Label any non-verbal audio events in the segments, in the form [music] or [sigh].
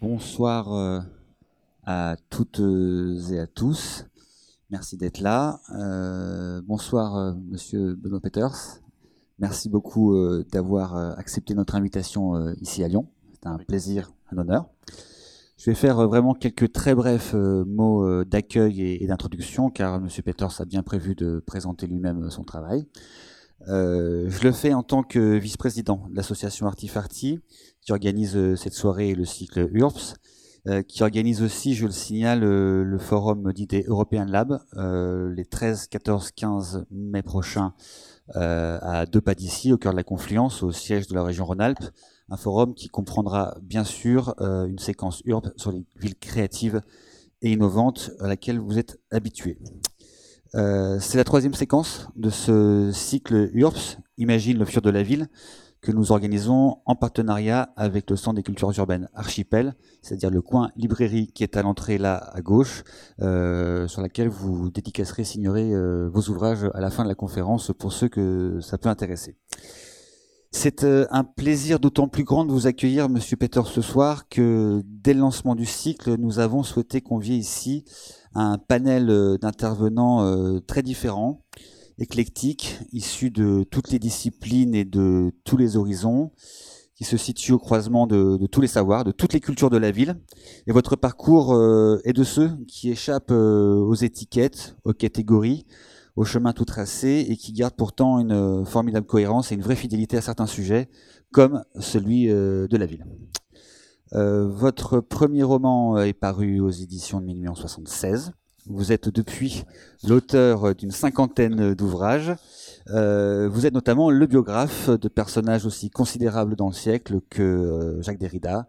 bonsoir euh, à toutes et à tous. Merci d'être là. Euh, bonsoir, euh, monsieur Benoît Peters. Merci beaucoup d'avoir accepté notre invitation ici à Lyon. C'est un plaisir, un honneur. Je vais faire vraiment quelques très brefs mots d'accueil et, d'introduction, car monsieur Peters a bien prévu de présenter lui-même son travail. Je le fais en tant que vice-président de l'association Artifarti, qui organise euh, cette soirée le cycle URPS, euh, qui organise aussi, je le signale, euh, le forum d'idées European Lab les 13, 14, 15 mai prochains à deux pas d'ici, au cœur de la confluence, au siège de la région Rhône-Alpes. Un forum qui comprendra bien sûr une séquence URP sur les villes créatives et innovantes à laquelle vous êtes habitués. C'est la troisième séquence de ce cycle URPS, Imagine le futur de la ville, que nous organisons en partenariat avec le Centre des cultures urbaines Archipel, c'est-à-dire le coin librairie qui est à l'entrée là à gauche, euh, sur laquelle vous dédicacerez, signerez euh, vos ouvrages à la fin de la conférence pour ceux que ça peut intéresser. C'est euh, un plaisir d'autant plus grand de vous accueillir, Monsieur Peter, ce soir, que dès le lancement du cycle, nous avons souhaité convier ici un panel d'intervenants très différents, éclectique, issu de toutes les disciplines et de tous les horizons, qui se situe au croisement de, tous les savoirs, de toutes les cultures de la ville. Et votre parcours euh, est de ceux qui échappent euh, aux étiquettes, aux catégories, au chemin tout tracé et qui gardent pourtant une euh, formidable cohérence et une vraie fidélité à certains sujets, comme celui de la ville. votre premier roman est paru aux éditions de Minuit en 76. Vous êtes depuis l'auteur d'une cinquantaine d'ouvrages. Euh, vous êtes notamment le biographe de personnages aussi considérables dans le siècle que euh, Jacques Derrida,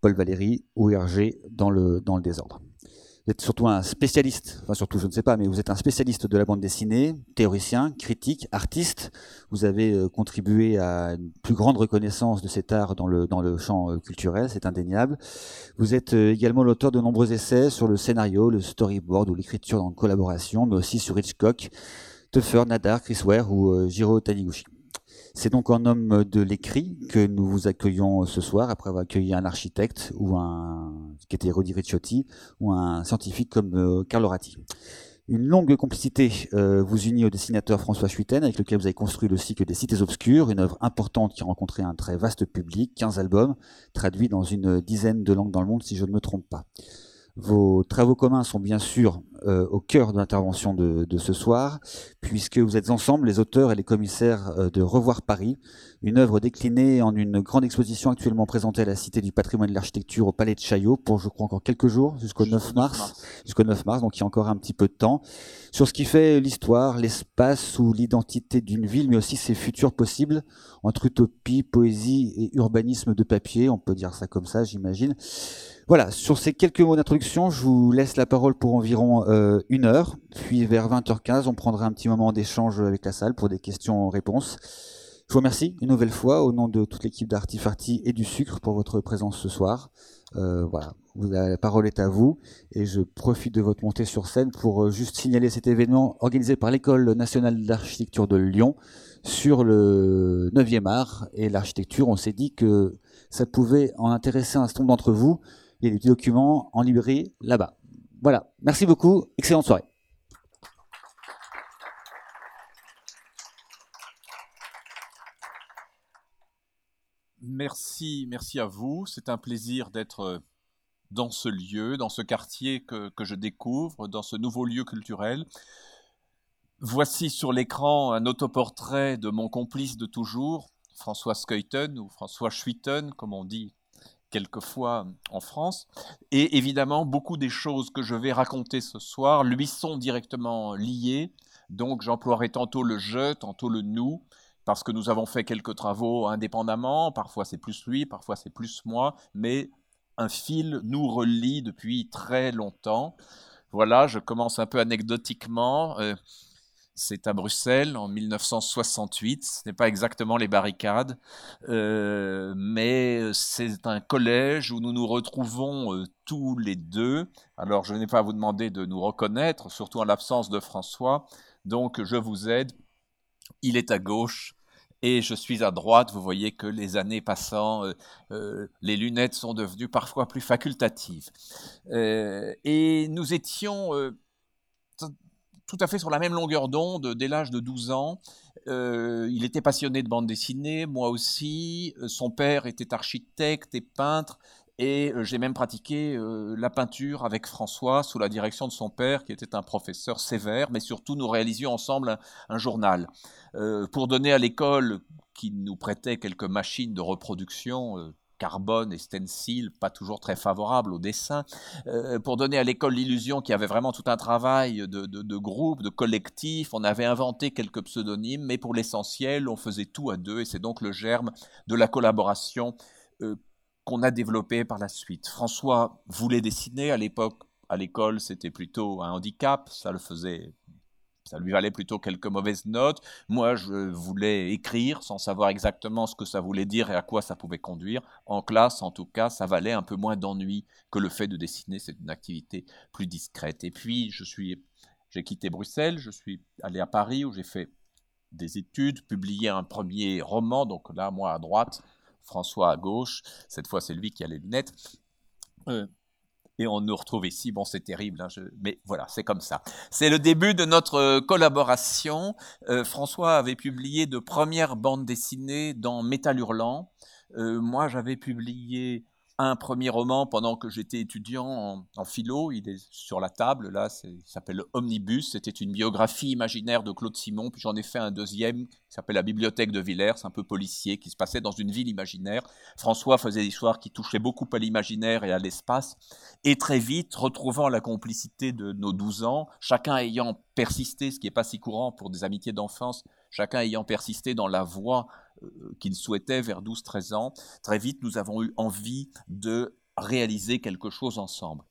Paul Valéry ou Hergé dans le, dans le désordre. Vous êtes surtout un spécialiste, enfin surtout je ne sais pas, mais vous êtes un spécialiste de la bande dessinée, théoricien, critique, artiste. Vous avez euh, contribué à une plus grande reconnaissance de cet art dans le, dans le champ euh, culturel, c'est indéniable. Vous êtes euh, également l'auteur de nombreux essais sur le scénario, le storyboard ou l'écriture en collaboration, mais aussi sur Hitchcock, Tuffer, Nadar, Chris Ware ou Jiro Taniguchi. C'est donc en homme de l'écrit que nous vous accueillons ce soir, après avoir accueilli un architecte ou un qui était Rodi Ricciotti ou un scientifique comme euh, Carlo Ratti. Une longue complicité euh, vous unit au dessinateur François Schuiten, avec lequel vous avez construit le cycle des Cités Obscures, une œuvre importante qui a rencontré un très vaste public, 15 albums, traduits dans une dizaine de langues dans le monde, si je ne me trompe pas. Vos travaux communs sont bien sûr euh, au cœur de l'intervention de, ce soir, puisque vous êtes ensemble les auteurs et les commissaires euh, de Revoir Paris, une œuvre déclinée en une grande exposition actuellement présentée à la Cité du patrimoine de l'architecture au Palais de Chaillot pour, je crois, encore quelques jours, jusqu'au 9 mars, jusqu'au 9 mars, donc il y a encore un petit peu de temps, sur ce qui fait l'histoire, l'espace ou l'identité d'une ville, mais aussi ses futurs possibles, entre utopie, poésie et urbanisme de papier, on peut dire ça comme ça, j'imagine. Voilà, sur ces quelques mots d'introduction, je vous laisse la parole pour environ euh, une heure, puis vers 20h15, on prendra un petit moment d'échange avec la salle pour des questions-réponses. Je vous remercie une nouvelle fois au nom de toute l'équipe d'Artifarty et du Sucre pour votre présence ce soir. Euh, voilà, la parole est à vous et je profite de votre montée sur scène pour euh, juste signaler cet événement organisé par l'École nationale d'architecture de Lyon sur le 9e art et l'architecture. On s'est dit que ça pouvait en intéresser un certain nombre d'entre vous il y des documents en librairie là-bas. Voilà, merci beaucoup, excellente soirée. Merci, merci à vous. C'est un plaisir d'être euh, dans ce lieu, dans ce quartier que, que, je découvre, dans ce nouveau lieu culturel. Voici sur l'écran un autoportrait de mon complice de toujours, François Skeuten ou François Schuiten, comme on dit quelquefois en France. Et évidemment, beaucoup des choses que je vais raconter ce soir lui sont directement liées. Donc j'emploierai tantôt le je, tantôt le nous, parce que nous avons fait quelques travaux indépendamment. Parfois c'est plus lui, parfois c'est plus moi, mais un fil nous relie depuis très longtemps. Voilà, je commence un peu anecdotiquement. Euh, c'est à Bruxelles en 1968. Ce n'est pas exactement les barricades, euh, mais c'est un collège où nous nous retrouvons euh, tous les deux. Alors, je n'ai pas à vous demander de nous reconnaître, surtout en l'absence de François. Donc, je vous aide. Il est à gauche Et je suis à droite, vous voyez que les années passant, euh, euh, les lunettes sont devenues parfois plus facultatives. et nous étions tout à fait sur la même longueur d'onde dès l'âge de 12 ans. il était passionné de bande dessinée, moi aussi. Son père était architecte et peintre. Et euh, j'ai même pratiqué euh, la peinture avec François sous la direction de son père, qui était un professeur sévère, mais surtout nous réalisions ensemble un, journal. Euh, pour donner à l'école, qui nous prêtait quelques machines de reproduction, carbone et stencil, pas toujours très favorables au dessin, pour donner à l'école l'illusion qu'il y avait vraiment tout un travail de, de, groupe, de collectif, on avait inventé quelques pseudonymes, mais pour l'essentiel, on faisait tout à deux, et c'est donc le germe de la collaboration qu'on a développé par la suite. François voulait dessiner à l'époque, à l'école, c'était plutôt un handicap, ça le faisait ça lui valait plutôt quelques mauvaises notes. Moi, je voulais écrire sans savoir exactement ce que ça voulait dire et à quoi ça pouvait conduire. En classe, en tout cas, ça valait un peu moins d'ennui que le fait de dessiner. C'est une activité plus discrète. Et puis, je suis, j'ai quitté Bruxelles, je suis allé à Paris où j'ai fait des études, publié un premier roman. Donc là, moi à droite, François à gauche. Cette fois, c'est lui qui a les lunettes. Euh, et on nous retrouve ici. Bon, c'est terrible, hein, mais voilà, c'est comme ça. C'est le début de notre euh, collaboration. Euh, François avait publié de premières bandes dessinées dans Métal Hurlant. moi, j'avais publié un premier roman pendant que j'étais étudiant en, philo. Il est sur la table, là, il s'appelle Omnibus. C'était une biographie imaginaire de Claude Simon. Puis j'en ai fait un deuxième qui s'appelle La Bibliothèque de Villers, un peu policier, qui se passait dans une ville imaginaire. François faisait des histoires qui touchaient beaucoup à l'imaginaire et à l'espace. Et très vite, retrouvant la complicité de nos 12 ans, chacun ayant persisté, ce qui n'est pas si courant pour des amitiés d'enfance, chacun ayant persisté dans la voie euh, qu'il souhaitait vers 12-13 ans, très vite nous avons eu envie de réaliser quelque chose ensemble.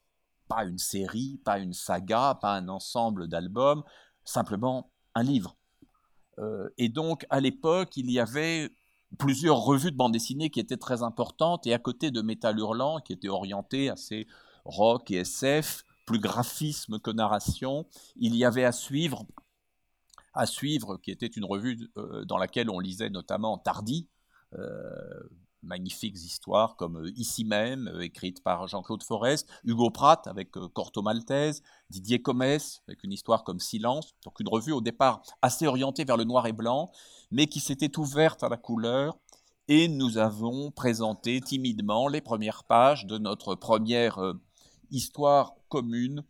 Pas une série, pas une saga, pas un ensemble d'albums, simplement un livre. Euh, et donc à l'époque, il y avait plusieurs revues de bande dessinée qui étaient très importantes, et à côté de Métal Hurlant, qui était orienté assez rock et SF, plus graphisme que narration, il y avait à suivre à suivre, qui était une revue euh, dans laquelle on lisait notamment Tardy, euh, magnifiques histoires comme euh, Ici même, écrite par Jean-Claude Forest, Hugo Pratt avec Corto Maltese, Didier Comès avec une histoire comme Silence, donc une revue au départ assez orientée vers le noir et blanc, mais qui s'était ouverte à la couleur, et nous avons présenté timidement les premières pages de notre première histoire commune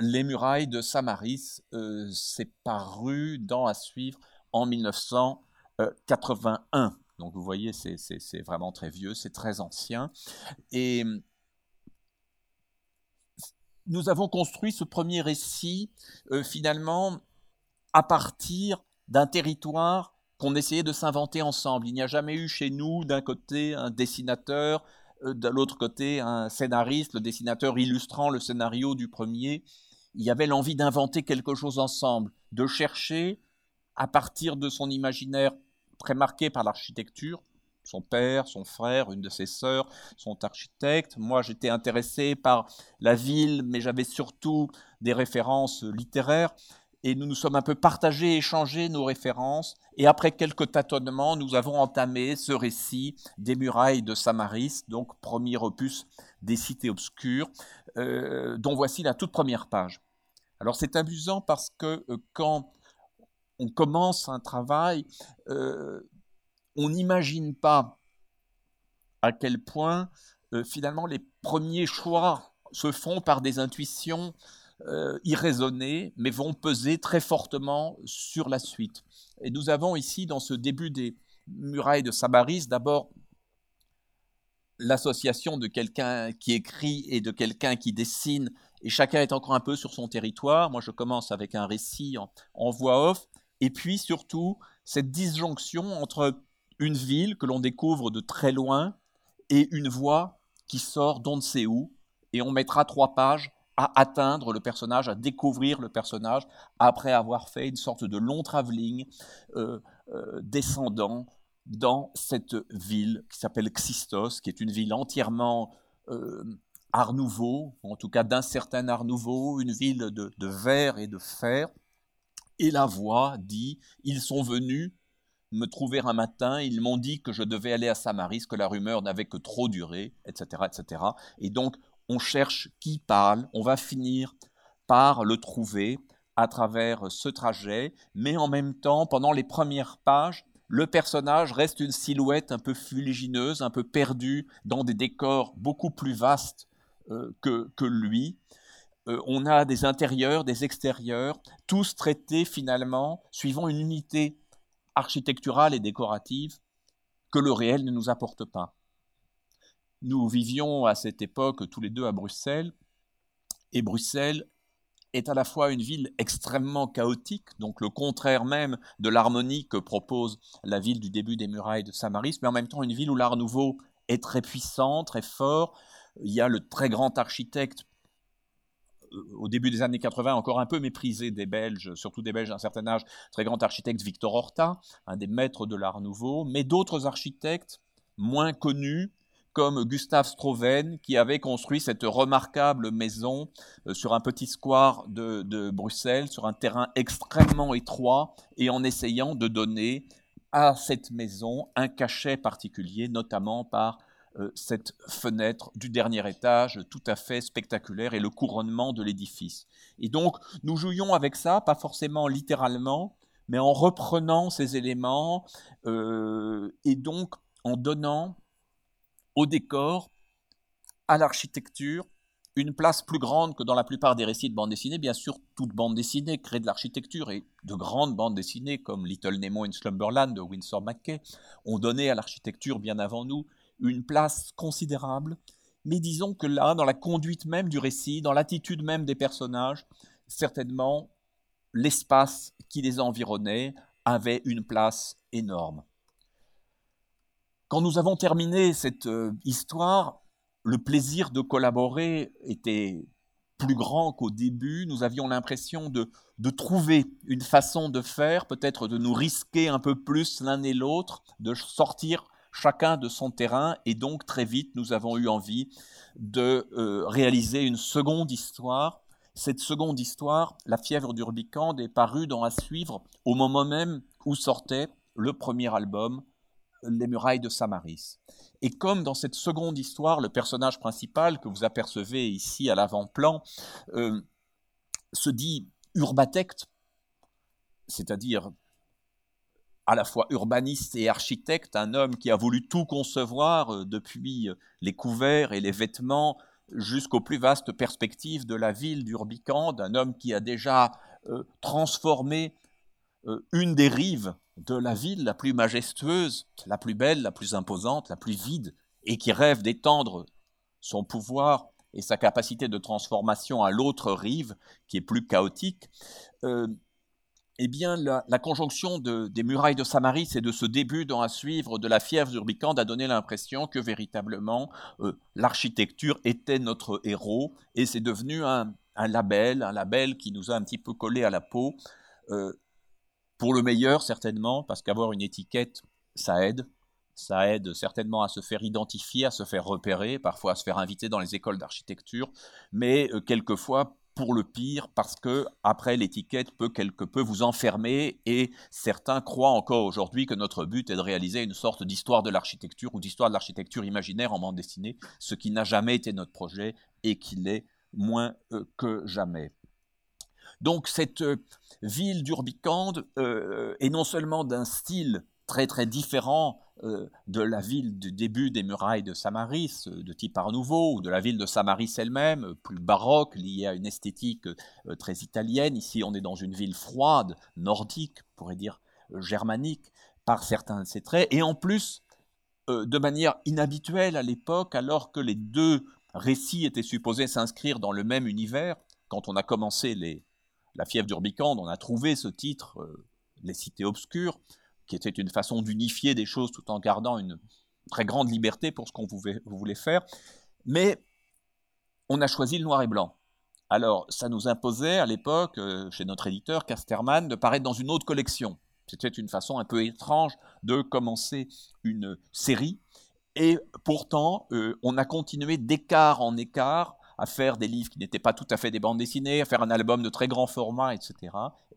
les murailles de Samaris, euh, c'est paru dans à suivre en 1981. Donc vous voyez, c'est vraiment très vieux, c'est très ancien. Et nous avons construit ce premier récit euh, finalement à partir d'un territoire qu'on essayait de s'inventer ensemble. Il n'y a jamais eu chez nous d'un côté un dessinateur, euh, de l'autre côté un scénariste, le dessinateur illustrant le scénario du premier il y avait l'envie d'inventer quelque chose ensemble, de chercher, à partir de son imaginaire très marqué par l'architecture, son père, son frère, une de ses sœurs sont architectes. Moi, j'étais intéressé par la ville, mais j'avais surtout des références littéraires. Et nous nous sommes un peu partagés, échangés nos références. Et après quelques tâtonnements, nous avons entamé ce récit des murailles de Samaris, donc premier opus des cités obscures, euh, dont voici la toute première page. Alors c'est amusant parce que euh, quand on commence un travail, euh, on n'imagine pas à quel point finalement les premiers choix se font par des intuitions irraisonnées, mais vont peser très fortement sur la suite. Et nous avons ici, dans ce début des murailles de Sabaris, d'abord l'association de quelqu'un qui écrit et de quelqu'un qui dessine, et chacun est encore un peu sur son territoire. Moi, je commence avec un récit en, voix off, et puis surtout cette disjonction entre une ville que l'on découvre de très loin et une voix qui sort d'on ne sait où, et on mettra trois pages à atteindre le personnage, à découvrir le personnage, après avoir fait une sorte de long travelling euh, euh, descendant dans cette ville qui s'appelle Xistos, qui est une ville entièrement euh, art nouveau, en tout cas d'un certain art nouveau, une ville de, verre et de fer. Et la voix dit, ils sont venus me trouver un matin, ils m'ont dit que je devais aller à Samaris, que la rumeur n'avait que trop duré, etc., etc. Et donc, on cherche qui parle, on va finir par le trouver à travers ce trajet, mais en même temps, pendant les premières pages, le personnage reste une silhouette un peu fuligineuse, un peu perdue dans des décors beaucoup plus vastes euh, que, lui. Euh, on a des intérieurs, des extérieurs, tous traités finalement suivant une unité architecturale et décorative que le réel ne nous apporte pas. Nous vivions à cette époque tous les deux à Bruxelles, et Bruxelles est à la fois une ville extrêmement chaotique, donc le contraire même de l'harmonie que propose la ville du début des murailles de Samaris, mais en même temps une ville où l'art nouveau est très puissant, très fort. Il y a le très grand architecte au début des années 80, encore un peu méprisé des Belges, surtout des Belges d'un certain âge, très grand architecte Victor Horta, un des maîtres de l'Art Nouveau, mais d'autres architectes moins connus, comme Gustave Stroven, qui avait construit cette remarquable maison euh, sur un petit square de, Bruxelles, sur un terrain extrêmement étroit, et en essayant de donner à cette maison un cachet particulier, notamment par euh, cette fenêtre du dernier étage tout à fait spectaculaire et le couronnement de l'édifice. Et donc nous jouions avec ça, pas forcément littéralement, mais en reprenant ces éléments euh, et donc en donnant au décor, à l'architecture, une place plus grande que dans la plupart des récits de bande dessinée. Bien sûr, toute bande dessinée crée de l'architecture et de grandes bandes dessinées comme Little Nemo in Slumberland de Winsor McKay ont donné à l'architecture bien avant nous une place considérable, mais disons que là, dans la conduite même du récit, dans l'attitude même des personnages, certainement, l'espace qui les environnait avait une place énorme. Quand nous avons terminé cette euh, histoire, le plaisir de collaborer était plus grand qu'au début. Nous avions l'impression de, de, trouver une façon de faire, peut-être de nous risquer un peu plus l'un et l'autre, de sortir chacun de son terrain, et donc très vite nous avons eu envie de euh, réaliser une seconde histoire. Cette seconde histoire, La fièvre d'Urbicande, est parue dans À suivre au moment même où sortait le premier album, Les murailles de Samaris. Et comme dans cette seconde histoire, le personnage principal que vous apercevez ici à l'avant-plan euh, se dit urbatecte, c'est-à-dire à la fois urbaniste et architecte, un homme qui a voulu tout concevoir euh, depuis euh, les couverts et les vêtements jusqu'aux plus vastes perspectives de la ville d'Urbicande, un homme qui a déjà transformé une des rives de la ville la plus majestueuse, la plus belle, la plus imposante, la plus vide, et qui rêve d'étendre son pouvoir et sa capacité de transformation à l'autre rive, qui est plus chaotique eh bien, la, conjonction des murailles de Samaris et de ce début dans à suivre de la fièvre urbicande a donné l'impression que véritablement euh, l'architecture était notre héros et c'est devenu un, label, un label qui nous a un petit peu collé à la peau, euh, pour le meilleur certainement, parce qu'avoir une étiquette, ça aide. Ça aide certainement à se faire identifier, à se faire repérer, parfois à se faire inviter dans les écoles d'architecture, mais euh, quelquefois pour le pire parce que après l'étiquette peut quelque peu vous enfermer et certains croient encore aujourd'hui que notre but est de réaliser une sorte d'histoire de l'architecture ou d'histoire de l'architecture imaginaire en bande dessinée, ce qui n'a jamais été notre projet et qui l'est moins euh, que jamais. Donc cette euh, ville d'Urbicande euh, est non seulement d'un style très très différent euh, de la ville du début des murailles de Samaris, de type Art Nouveau, ou de la ville de Samaris elle-même, plus baroque, liée à une esthétique très italienne. Ici, on est dans une ville froide, nordique, pourrait dire germanique, par certains de ses traits, et en plus, de manière inhabituelle à l'époque, alors que les deux récits étaient supposés s'inscrire dans le même univers. Quand on a commencé les, la fièvre d'Urbicande, on a trouvé ce titre, Les cités obscures qui était une façon d'unifier des choses tout en gardant une très grande liberté pour ce qu'on voulait faire. Mais on a choisi le noir et blanc. Alors, ça nous imposait à l'époque, euh, chez notre éditeur Casterman, de paraître dans une autre collection. C'était une façon un peu étrange de commencer une série. Et pourtant, euh, on a continué d'écart en écart à faire des livres qui n'étaient pas tout à fait des bandes dessinées, à faire un album de très grand format, etc.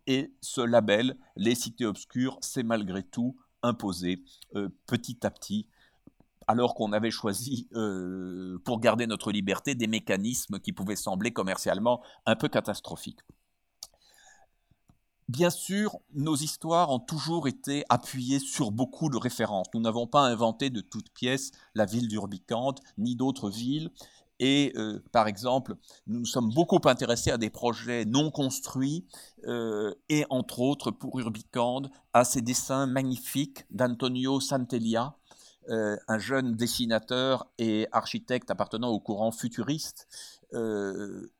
Et ce label, Les Cités Obscures, c'est malgré tout imposé petit à petit alors qu'on avait choisi, pour garder notre liberté, des mécanismes qui pouvaient sembler commercialement un peu catastrophiques. Bien sûr, nos histoires ont toujours été appuyées sur beaucoup de références. Nous n'avons pas inventé de toutes pièces la ville d'Urbicante, ni d'autres villes. Et euh, par exemple, nous sommes beaucoup intéressés à des projets non construits, euh, et entre autres pour Urbicande, à ces dessins magnifiques d'Antonio Santelia, euh, un jeune dessinateur et architecte appartenant au courant futuriste,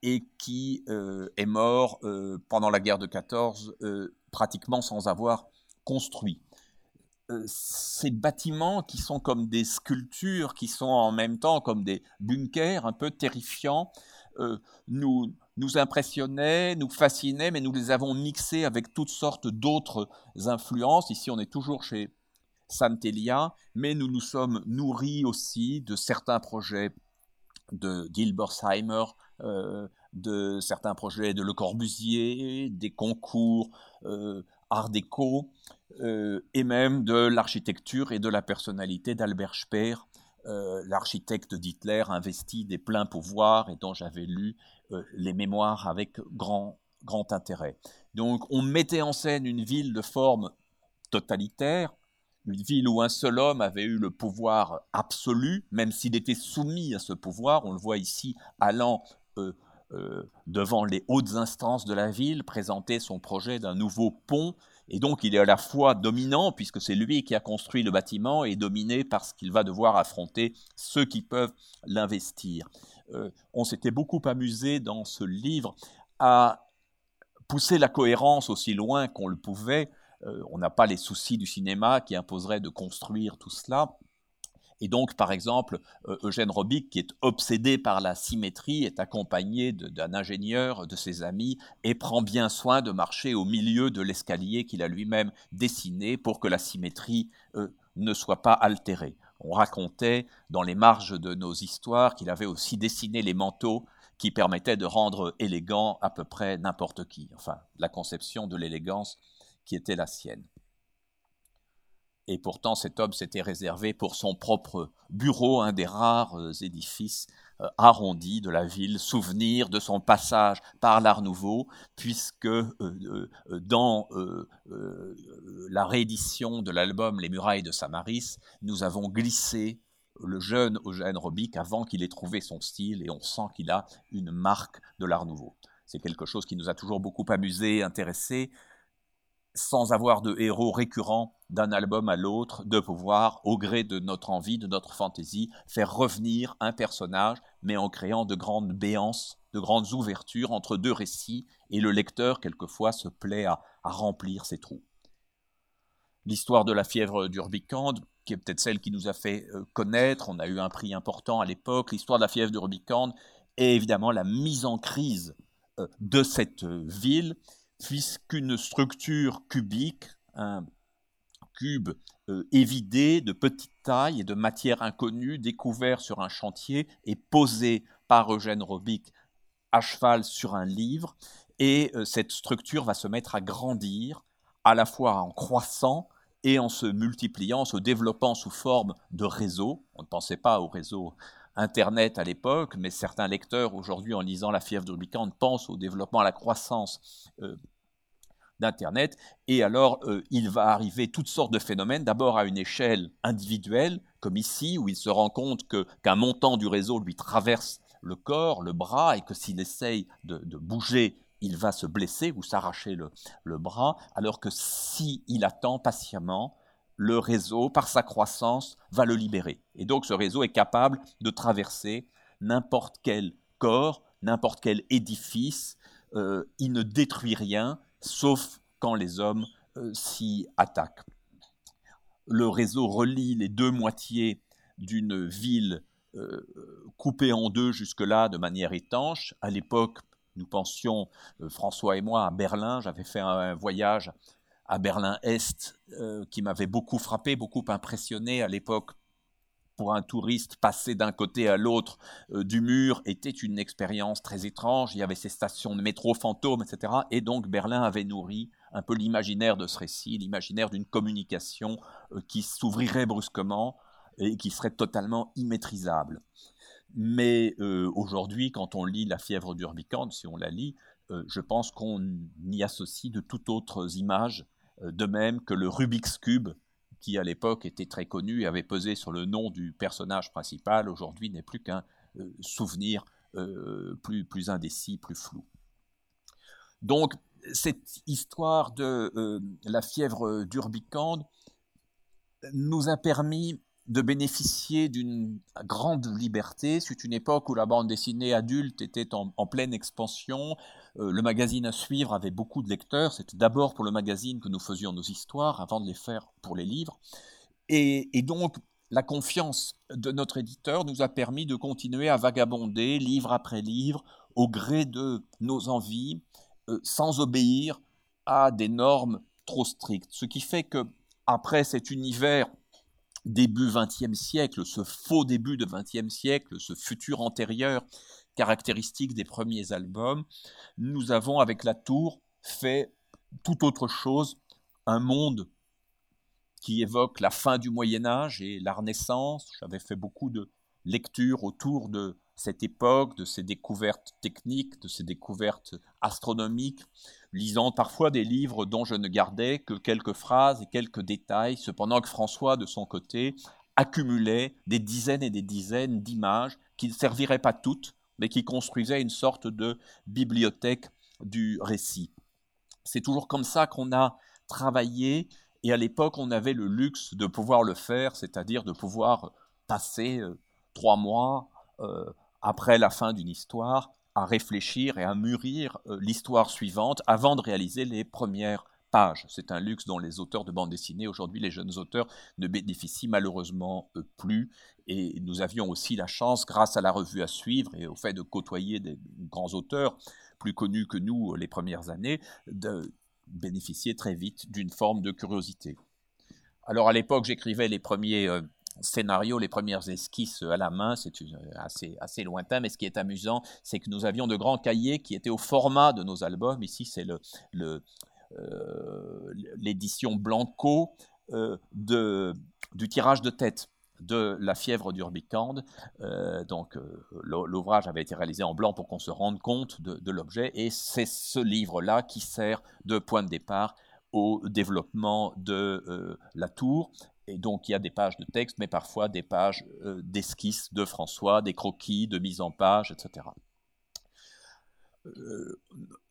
et qui est mort pendant la guerre de 14, pratiquement sans avoir construit. Ces bâtiments qui sont comme des sculptures, qui sont en même temps comme des bunkers un peu terrifiants, nous, nous impressionnaient, nous fascinaient, mais nous les avons mixés avec toutes sortes d'autres influences. Ici, on est toujours chez Santelia, mais nous nous sommes nourris aussi de certains projets de Gilbersheimer, euh, de certains projets de Le Corbusier, des concours euh, Art déco, euh, et même de l'architecture et de la personnalité d'Albert Speer, l'architecte d'Hitler investi des pleins pouvoirs et dont j'avais lu les mémoires avec grand, grand intérêt. Donc on mettait en scène une ville de forme totalitaire, une ville où un seul homme avait eu le pouvoir absolu, même s'il était soumis à ce pouvoir. On le voit ici allant euh, euh, devant les hautes instances de la ville, présenter son projet d'un nouveau pont. Et donc il est à la fois dominant, puisque c'est lui qui a construit le bâtiment, et dominé parce qu'il va devoir affronter ceux qui peuvent l'investir. Euh, on s'était beaucoup amusé dans ce livre à pousser la cohérence aussi loin qu'on le pouvait euh, on n'a pas les soucis du cinéma qui imposeraient de construire tout cela. Et donc, par exemple, euh, Eugène Robic, qui est obsédé par la symétrie, est accompagné d'un ingénieur de ses amis et prend bien soin de marcher au milieu de l'escalier qu'il a lui-même dessiné pour que la symétrie euh, ne soit pas altérée. On racontait dans les marges de nos histoires qu'il avait aussi dessiné les manteaux qui permettaient de rendre élégant à peu près n'importe qui. Enfin, la conception de l'élégance qui était la sienne. Et pourtant, cet homme s'était réservé pour son propre bureau un des rares euh, édifices euh, arrondis de la ville, souvenir de son passage par l'Art Nouveau, puisque euh, dans la réédition de l'album Les murailles de Samaris, nous avons glissé le jeune Eugène Robic avant qu'il ait trouvé son style, et on sent qu'il a une marque de l'Art Nouveau. C'est quelque chose qui nous a toujours beaucoup amusé, intéressé, sans avoir de héros récurrents d'un album à l'autre, de pouvoir, au gré de notre envie, de notre fantaisie, faire revenir un personnage, mais en créant de grandes béances, de grandes ouvertures entre deux récits, et le lecteur, quelquefois, se plaît à, remplir ces trous. L'histoire de la fièvre d'Urbicande, qui est peut-être celle qui nous a fait euh, connaître, on a eu un prix important à l'époque, l'histoire de la fièvre d'Urbicande est évidemment la mise en crise euh, de cette euh, ville, puisqu'une structure cubique, un cube euh, évidé de petite taille et de matière inconnue, découvert sur un chantier et posé par Eugène Robic à cheval sur un livre, et euh, cette structure va se mettre à grandir, à la fois en croissant et en se multipliant, en se développant sous forme de réseau. On ne pensait pas au réseau Internet à l'époque, mais certains lecteurs aujourd'hui, en lisant La fièvre d'Urbicane, pensent au développement, à la croissance euh, d'Internet. Et alors, euh, il va arriver toutes sortes de phénomènes, d'abord à une échelle individuelle, comme ici, où il se rend compte qu'un montant du réseau lui traverse le corps, le bras, et que s'il essaye de, bouger, il va se blesser ou s'arracher le, bras, alors que s'il il attend patiemment, le réseau, par sa croissance, va le libérer. Et donc ce réseau est capable de traverser n'importe quel corps, n'importe quel édifice. Euh, il ne détruit rien, sauf quand les hommes euh, s'y attaquent. Le réseau relie les deux moitiés d'une ville euh, coupée en deux jusque-là de manière étanche. À l'époque, nous pensions, François et moi, à Berlin. J'avais fait un voyage à Berlin-Est, euh, qui m'avait beaucoup frappé, beaucoup impressionné à l'époque pour un touriste, passer d'un côté à l'autre euh, du mur était une expérience très étrange. Il y avait ces stations de métro fantômes, etc. Et donc Berlin avait nourri un peu l'imaginaire de ce récit, l'imaginaire d'une communication euh, qui s'ouvrirait brusquement et qui serait totalement immaîtrisable. Mais euh, aujourd'hui, quand on lit La fièvre d'Urbicande, si on la lit, je pense qu'on y associe de toutes autres images, de même que le Rubik's Cube qui à l'époque était très connu et avait pesé sur le nom du personnage principal, aujourd'hui n'est plus qu'un euh, souvenir euh, plus, plus indécis, plus flou. Donc, cette histoire de euh, la fièvre d'Urbicande nous a permis de bénéficier d'une grande liberté. C'est une époque où la bande dessinée adulte était en, pleine expansion. Euh, le magazine à suivre avait beaucoup de lecteurs. C'était d'abord pour le magazine que nous faisions nos histoires avant de les faire pour les livres. Et, donc, la confiance de notre éditeur nous a permis de continuer à vagabonder livre après livre au gré de nos envies, euh, sans obéir à des normes trop strictes. Ce qui fait que, après cet univers début XXe siècle, ce faux début de XXe siècle, ce futur antérieur caractéristique des premiers albums, nous avons avec la tour fait tout autre chose, un monde qui évoque la fin du Moyen Âge et la Renaissance. J'avais fait beaucoup de lectures autour de cette époque, de ses découvertes techniques, de ses découvertes astronomiques, lisant parfois des livres dont je ne gardais que quelques phrases et quelques détails, cependant que François, de son côté, accumulait des dizaines et des dizaines d'images qui ne serviraient pas toutes, mais qui construisaient une sorte de bibliothèque du récit. C'est toujours comme ça qu'on a travaillé, et à l'époque, on avait le luxe de pouvoir le faire, c'est-à-dire de pouvoir passer euh, trois mois euh, après la fin d'une histoire, à réfléchir et à mûrir euh, l'histoire suivante avant de réaliser les premières C'est un luxe dont les auteurs de bande dessinée, aujourd'hui les jeunes auteurs, ne bénéficient malheureusement euh, plus. Et nous avions aussi la chance, grâce à la revue à suivre et au fait de côtoyer des grands auteurs plus connus que nous les premières années, de bénéficier très vite d'une forme de curiosité. Alors à l'époque, j'écrivais les premiers euh, scénario, les premières esquisses à la main, c'est assez, lointain, mais ce qui est amusant, c'est que nous avions de grands cahiers qui étaient au format de nos albums. Ici, c'est euh, l'édition Blanco euh, du tirage de tête de La fièvre d'Urbicande. Euh, donc, l'ouvrage avait été réalisé en blanc pour qu'on se rende compte de, l'objet, et c'est ce livre-là qui sert de point de départ au développement de la tour. Et donc il y a des pages de texte, mais parfois des pages euh, d'esquisses de François, des croquis, de mise en page, etc. Euh,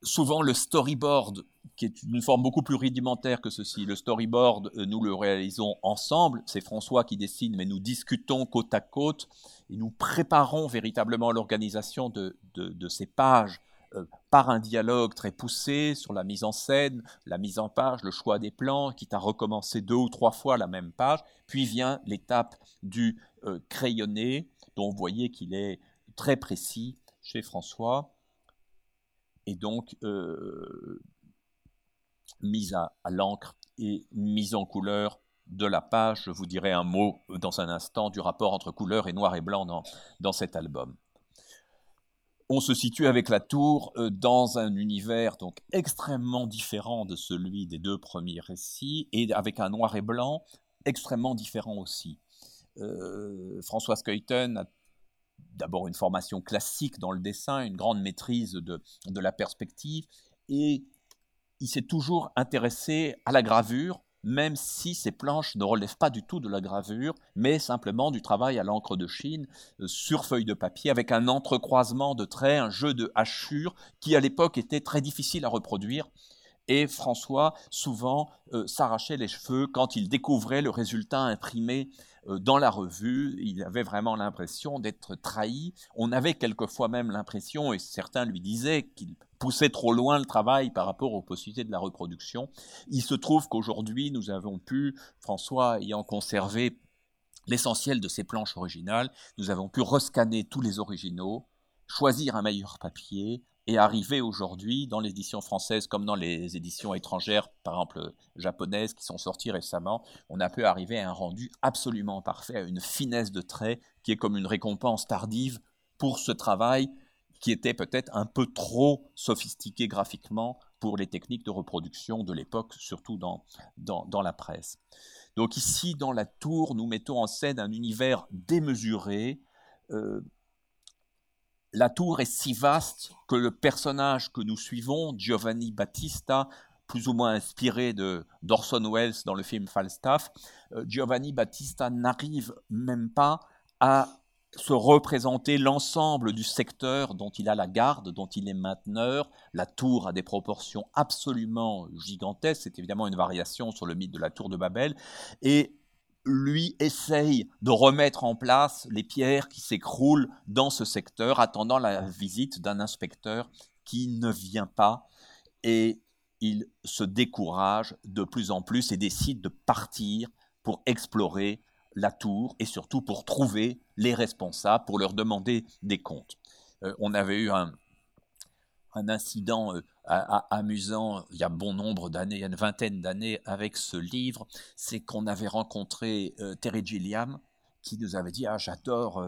souvent le storyboard, qui est une forme beaucoup plus rudimentaire que ceci, le storyboard, euh, nous le réalisons ensemble, c'est François qui dessine, mais nous discutons côte à côte, et nous préparons véritablement l'organisation de, ces pages euh, par un dialogue très poussé sur la mise en scène, la mise en page, le choix des plans, quitte à recommencer deux ou trois fois la même page. Puis vient l'étape du crayonné, dont vous voyez qu'il est très précis chez François, et donc euh, mise à, l'encre et mise en couleur de la page. Je vous dirai un mot dans un instant du rapport entre couleur et noir et blanc dans, dans cet album on se situe avec la tour euh, dans un univers donc extrêmement différent de celui des deux premiers récits et avec un noir et blanc extrêmement différent aussi. Euh, François Skeuten a d'abord une formation classique dans le dessin, une grande maîtrise de, la perspective et il s'est toujours intéressé à la gravure même si ces planches ne relèvent pas du tout de la gravure, mais simplement du travail à l'encre de Chine euh, sur feuille de papier avec un entrecroisement de traits, un jeu de hachures qui à l'époque était très difficile à reproduire. Et François souvent euh, s'arrachait les cheveux quand il découvrait le résultat imprimé dans la revue. Il avait vraiment l'impression d'être trahi. On avait quelquefois même l'impression, et certains lui disaient qu'il poussait trop loin le travail par rapport aux possibilités de la reproduction. Il se trouve qu'aujourd'hui, nous avons pu, François ayant conservé l'essentiel de ces planches originales, nous avons pu rescanner tous les originaux, choisir un meilleur papier et arriver aujourd'hui dans l'édition française comme dans les éditions étrangères, par exemple japonaises qui sont sorties récemment, on a pu arriver à un rendu absolument parfait, à une finesse de trait qui est comme une récompense tardive pour ce travail qui était peut-être un peu trop sophistiqué graphiquement pour les techniques de reproduction de l'époque, surtout dans, dans, la presse. Donc ici, dans la tour, nous mettons en scène un univers démesuré. Euh, la tour est si vaste que le personnage que nous suivons, Giovanni Battista, plus ou moins inspiré de d'Orson Welles dans le film Falstaff, euh, Giovanni Battista n'arrive même pas à se représenter l'ensemble du secteur dont il a la garde, dont il est mainteneur. La tour a des proportions absolument gigantesques, c'est évidemment une variation sur le mythe de la tour de Babel, et lui essaye de remettre en place les pierres qui s'écroulent dans ce secteur, attendant la visite d'un inspecteur qui ne vient pas, et il se décourage de plus en plus et décide de partir pour explorer la tour et surtout pour trouver les responsables, pour leur demander des comptes. Euh, on avait eu un, incident euh, amusant il y a bon nombre d'années, il y a une vingtaine d'années avec ce livre, c'est qu'on avait rencontré euh, Terry Gilliam qui nous avait dit ah j'adore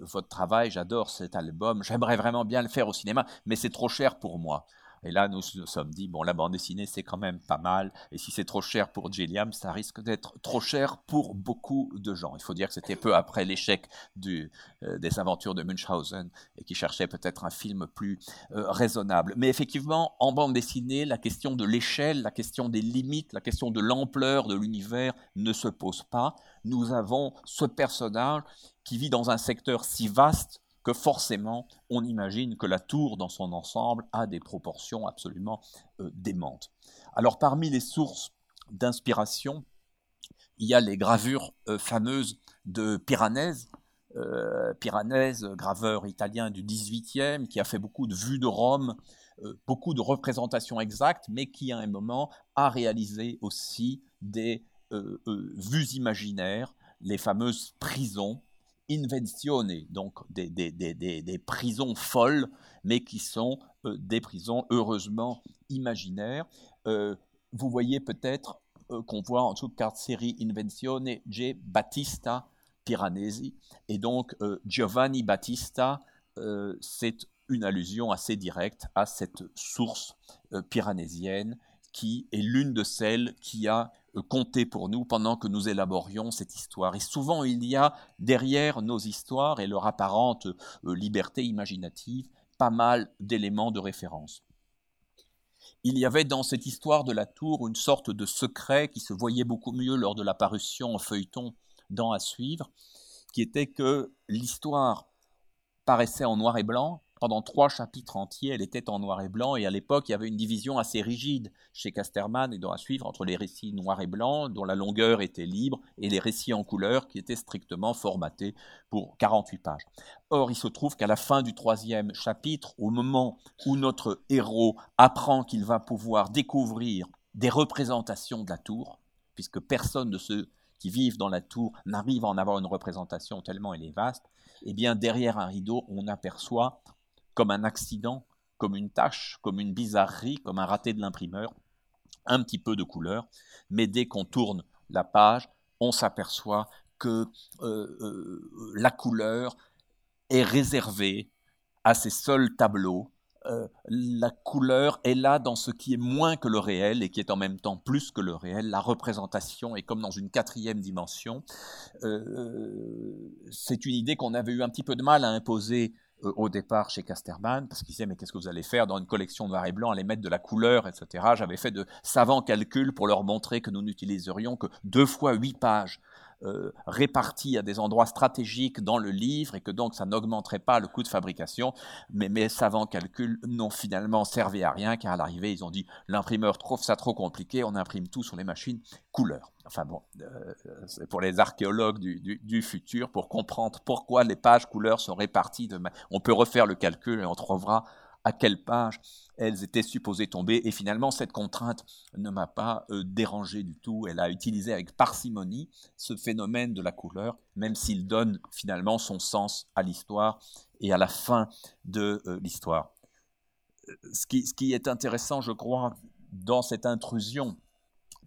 votre travail, j'adore cet album, j'aimerais vraiment bien le faire au cinéma, mais c'est trop cher pour moi. Et là, nous nous sommes dit, bon, la bande dessinée, c'est quand même pas mal. Et si c'est trop cher pour Gilliam, ça risque d'être trop cher pour beaucoup de gens. Il faut dire que c'était peu après l'échec euh, des aventures de Munchausen et qui cherchait peut-être un film plus euh, raisonnable. Mais effectivement, en bande dessinée, la question de l'échelle, la question des limites, la question de l'ampleur de l'univers ne se pose pas. Nous avons ce personnage qui vit dans un secteur si vaste que forcément, on imagine que la tour dans son ensemble a des proportions absolument euh, démentes. Alors parmi les sources d'inspiration, il y a les gravures euh, fameuses de Piranèse, euh, Piranèse, graveur italien du XVIIIe, qui a fait beaucoup de vues de Rome, beaucoup de représentations exactes, mais qui à un moment a réalisé aussi des vues imaginaires, les fameuses prisons invenzione, donc des, des, prisons folles, mais qui sont euh, des prisons heureusement imaginaires. Euh, vous voyez peut-être euh, qu'on voit en dessous de carte série Invenzione G. Battista Piranesi, et donc Giovanni Battista, c'est une allusion assez directe à cette source piranésienne qui est l'une de celles qui a compté pour nous pendant que nous élaborions cette histoire. Et souvent, il y a derrière nos histoires et leur apparente euh, liberté imaginative pas mal d'éléments de référence. Il y avait dans cette histoire de la tour une sorte de secret qui se voyait beaucoup mieux lors de la parution en feuilleton dans À suivre, qui était que l'histoire paraissait en noir et blanc, pendant trois chapitres entiers, elle était en noir et blanc, et à l'époque, il y avait une division assez rigide chez Casterman et dans à suivre entre les récits noir et blanc, dont la longueur était libre, et les récits en couleur, qui étaient strictement formatés pour 48 pages. Or, il se trouve qu'à la fin du troisième chapitre, au moment où notre héros apprend qu'il va pouvoir découvrir des représentations de la tour, puisque personne de ceux qui vivent dans la tour n'arrive à en avoir une représentation tellement elle est vaste, eh bien derrière un rideau, on aperçoit comme un accident, comme une tâche, comme une bizarrerie, comme un raté de l'imprimeur, un petit peu de couleur, mais dès qu'on tourne la page, on s'aperçoit que euh, euh, la couleur est réservée à ces seuls tableaux. Euh, la couleur est là dans ce qui est moins que le réel et qui est en même temps plus que le réel. La représentation est comme dans une quatrième dimension. c'est une idée qu'on avait eu un petit peu de mal à imposer euh, au départ chez Casterman, parce qu'il disait mais qu'est-ce que vous allez faire dans une collection noir et blanc, aller mettre de la couleur, etc. J'avais fait de savants calculs pour leur montrer que nous n'utiliserions que deux fois huit pages euh, répartis à des endroits stratégiques dans le livre et que donc ça n'augmenterait pas le coût de fabrication. Mais mes savants calculs n'ont finalement servi à rien car à l'arrivée ils ont dit l'imprimeur trouve ça trop compliqué, on imprime tout sur les machines couleur. Enfin bon, euh, c'est pour les archéologues du, futur pour comprendre pourquoi les pages couleurs sont réparties. On peut refaire le calcul et on trouvera à quelle page elles étaient supposées tomber. Et finalement, cette contrainte ne m'a pas euh, dérangé du tout. Elle a utilisé avec parcimonie ce phénomène de la couleur, même s'il donne finalement son sens à l'histoire et à la fin de euh, l'histoire. Ce qui, ce qui est intéressant, je crois, dans cette intrusion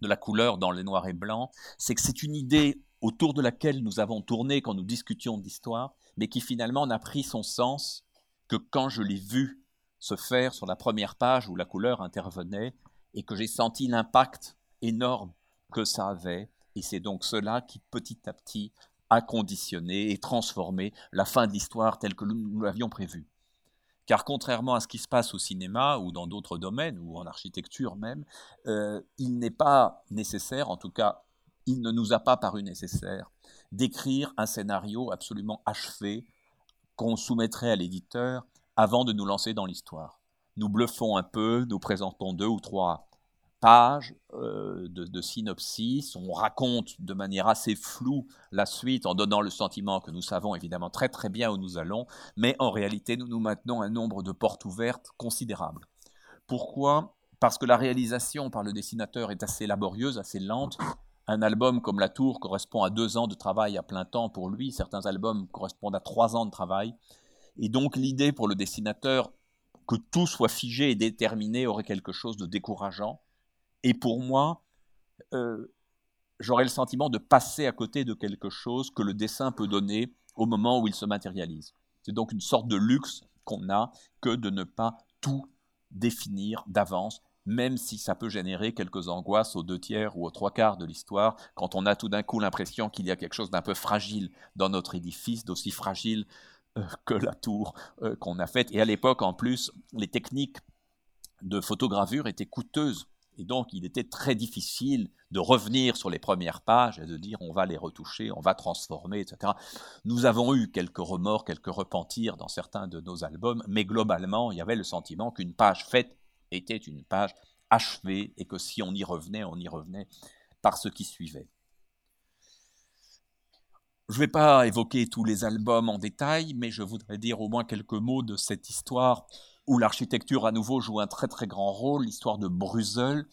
de la couleur dans les noirs et blancs, c'est que c'est une idée autour de laquelle nous avons tourné quand nous discutions d'histoire, mais qui finalement n'a pris son sens que quand je l'ai vu se faire sur la première page où la couleur intervenait et que j'ai senti l'impact énorme que ça avait. Et c'est donc cela qui petit à petit a conditionné et transformé la fin de l'histoire telle que nous l'avions prévue. Car contrairement à ce qui se passe au cinéma ou dans d'autres domaines, ou en architecture même, euh, il n'est pas nécessaire, en tout cas il ne nous a pas paru nécessaire, d'écrire un scénario absolument achevé qu'on soumettrait à l'éditeur avant de nous lancer dans l'histoire. Nous bluffons un peu, nous présentons deux ou trois pages euh, de, synopsis, on raconte de manière assez floue la suite en donnant le sentiment que nous savons évidemment très très bien où nous allons, mais en réalité nous nous maintenons un nombre de portes ouvertes considérable. Pourquoi? Parce que la réalisation par le dessinateur est assez laborieuse, assez lente. Un album comme La Tour correspond à deux ans de travail à plein temps pour lui, certains albums correspondent à trois ans de travail. Et donc l'idée pour le dessinateur que tout soit figé et déterminé aurait quelque chose de décourageant. Et pour moi, euh, j'aurais le sentiment de passer à côté de quelque chose que le dessin peut donner au moment où il se matérialise. C'est donc une sorte de luxe qu'on a que de ne pas tout définir d'avance, même si ça peut générer quelques angoisses aux deux tiers ou aux trois quarts de l'histoire, quand on a tout d'un coup l'impression qu'il y a quelque chose d'un peu fragile dans notre édifice, d'aussi fragile que la tour euh, qu'on a faite. Et à l'époque, en plus, les techniques de photogravure étaient coûteuses et donc, il était très difficile de revenir sur les premières pages et de dire on va les retoucher, on va transformer, etc. Nous avons eu quelques remords, quelques repentirs dans certains de nos albums, mais globalement, il y avait le sentiment qu'une page faite était une page achevée et que si on y revenait, on y revenait par ce qui suivait. Je ne vais pas évoquer tous les albums en détail, mais je voudrais dire au moins quelques mots de cette histoire où l'architecture à nouveau joue un très très grand rôle, l'histoire de Bruxelles.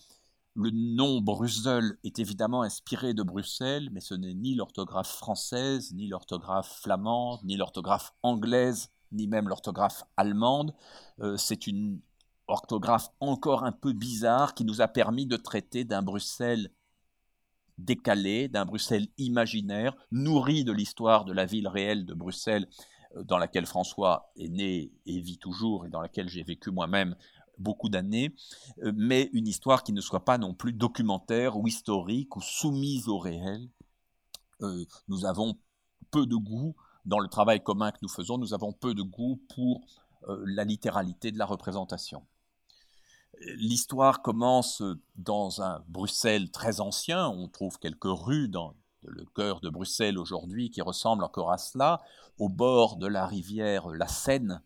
Le nom Bruxelles est évidemment inspiré de Bruxelles, mais ce n'est ni l'orthographe française, ni l'orthographe flamande, ni l'orthographe anglaise, ni même l'orthographe allemande. Euh, c'est une orthographe encore un peu bizarre qui nous a permis de traiter d'un Bruxelles décalé, d'un Bruxelles imaginaire, nourri de l'histoire de la ville réelle de Bruxelles euh, dans laquelle François est né et vit toujours, et dans laquelle j'ai vécu moi-même beaucoup d'années, euh, mais une histoire qui ne soit pas non plus documentaire ou historique ou soumise au réel. Euh, nous avons peu de goût, dans le travail commun que nous faisons, nous avons peu de goût pour la littéralité de la représentation. L'histoire commence dans un Bruxelles très ancien, on trouve quelques rues dans le cœur de Bruxelles aujourd'hui qui ressemble encore à cela, au bord de la rivière la Seine,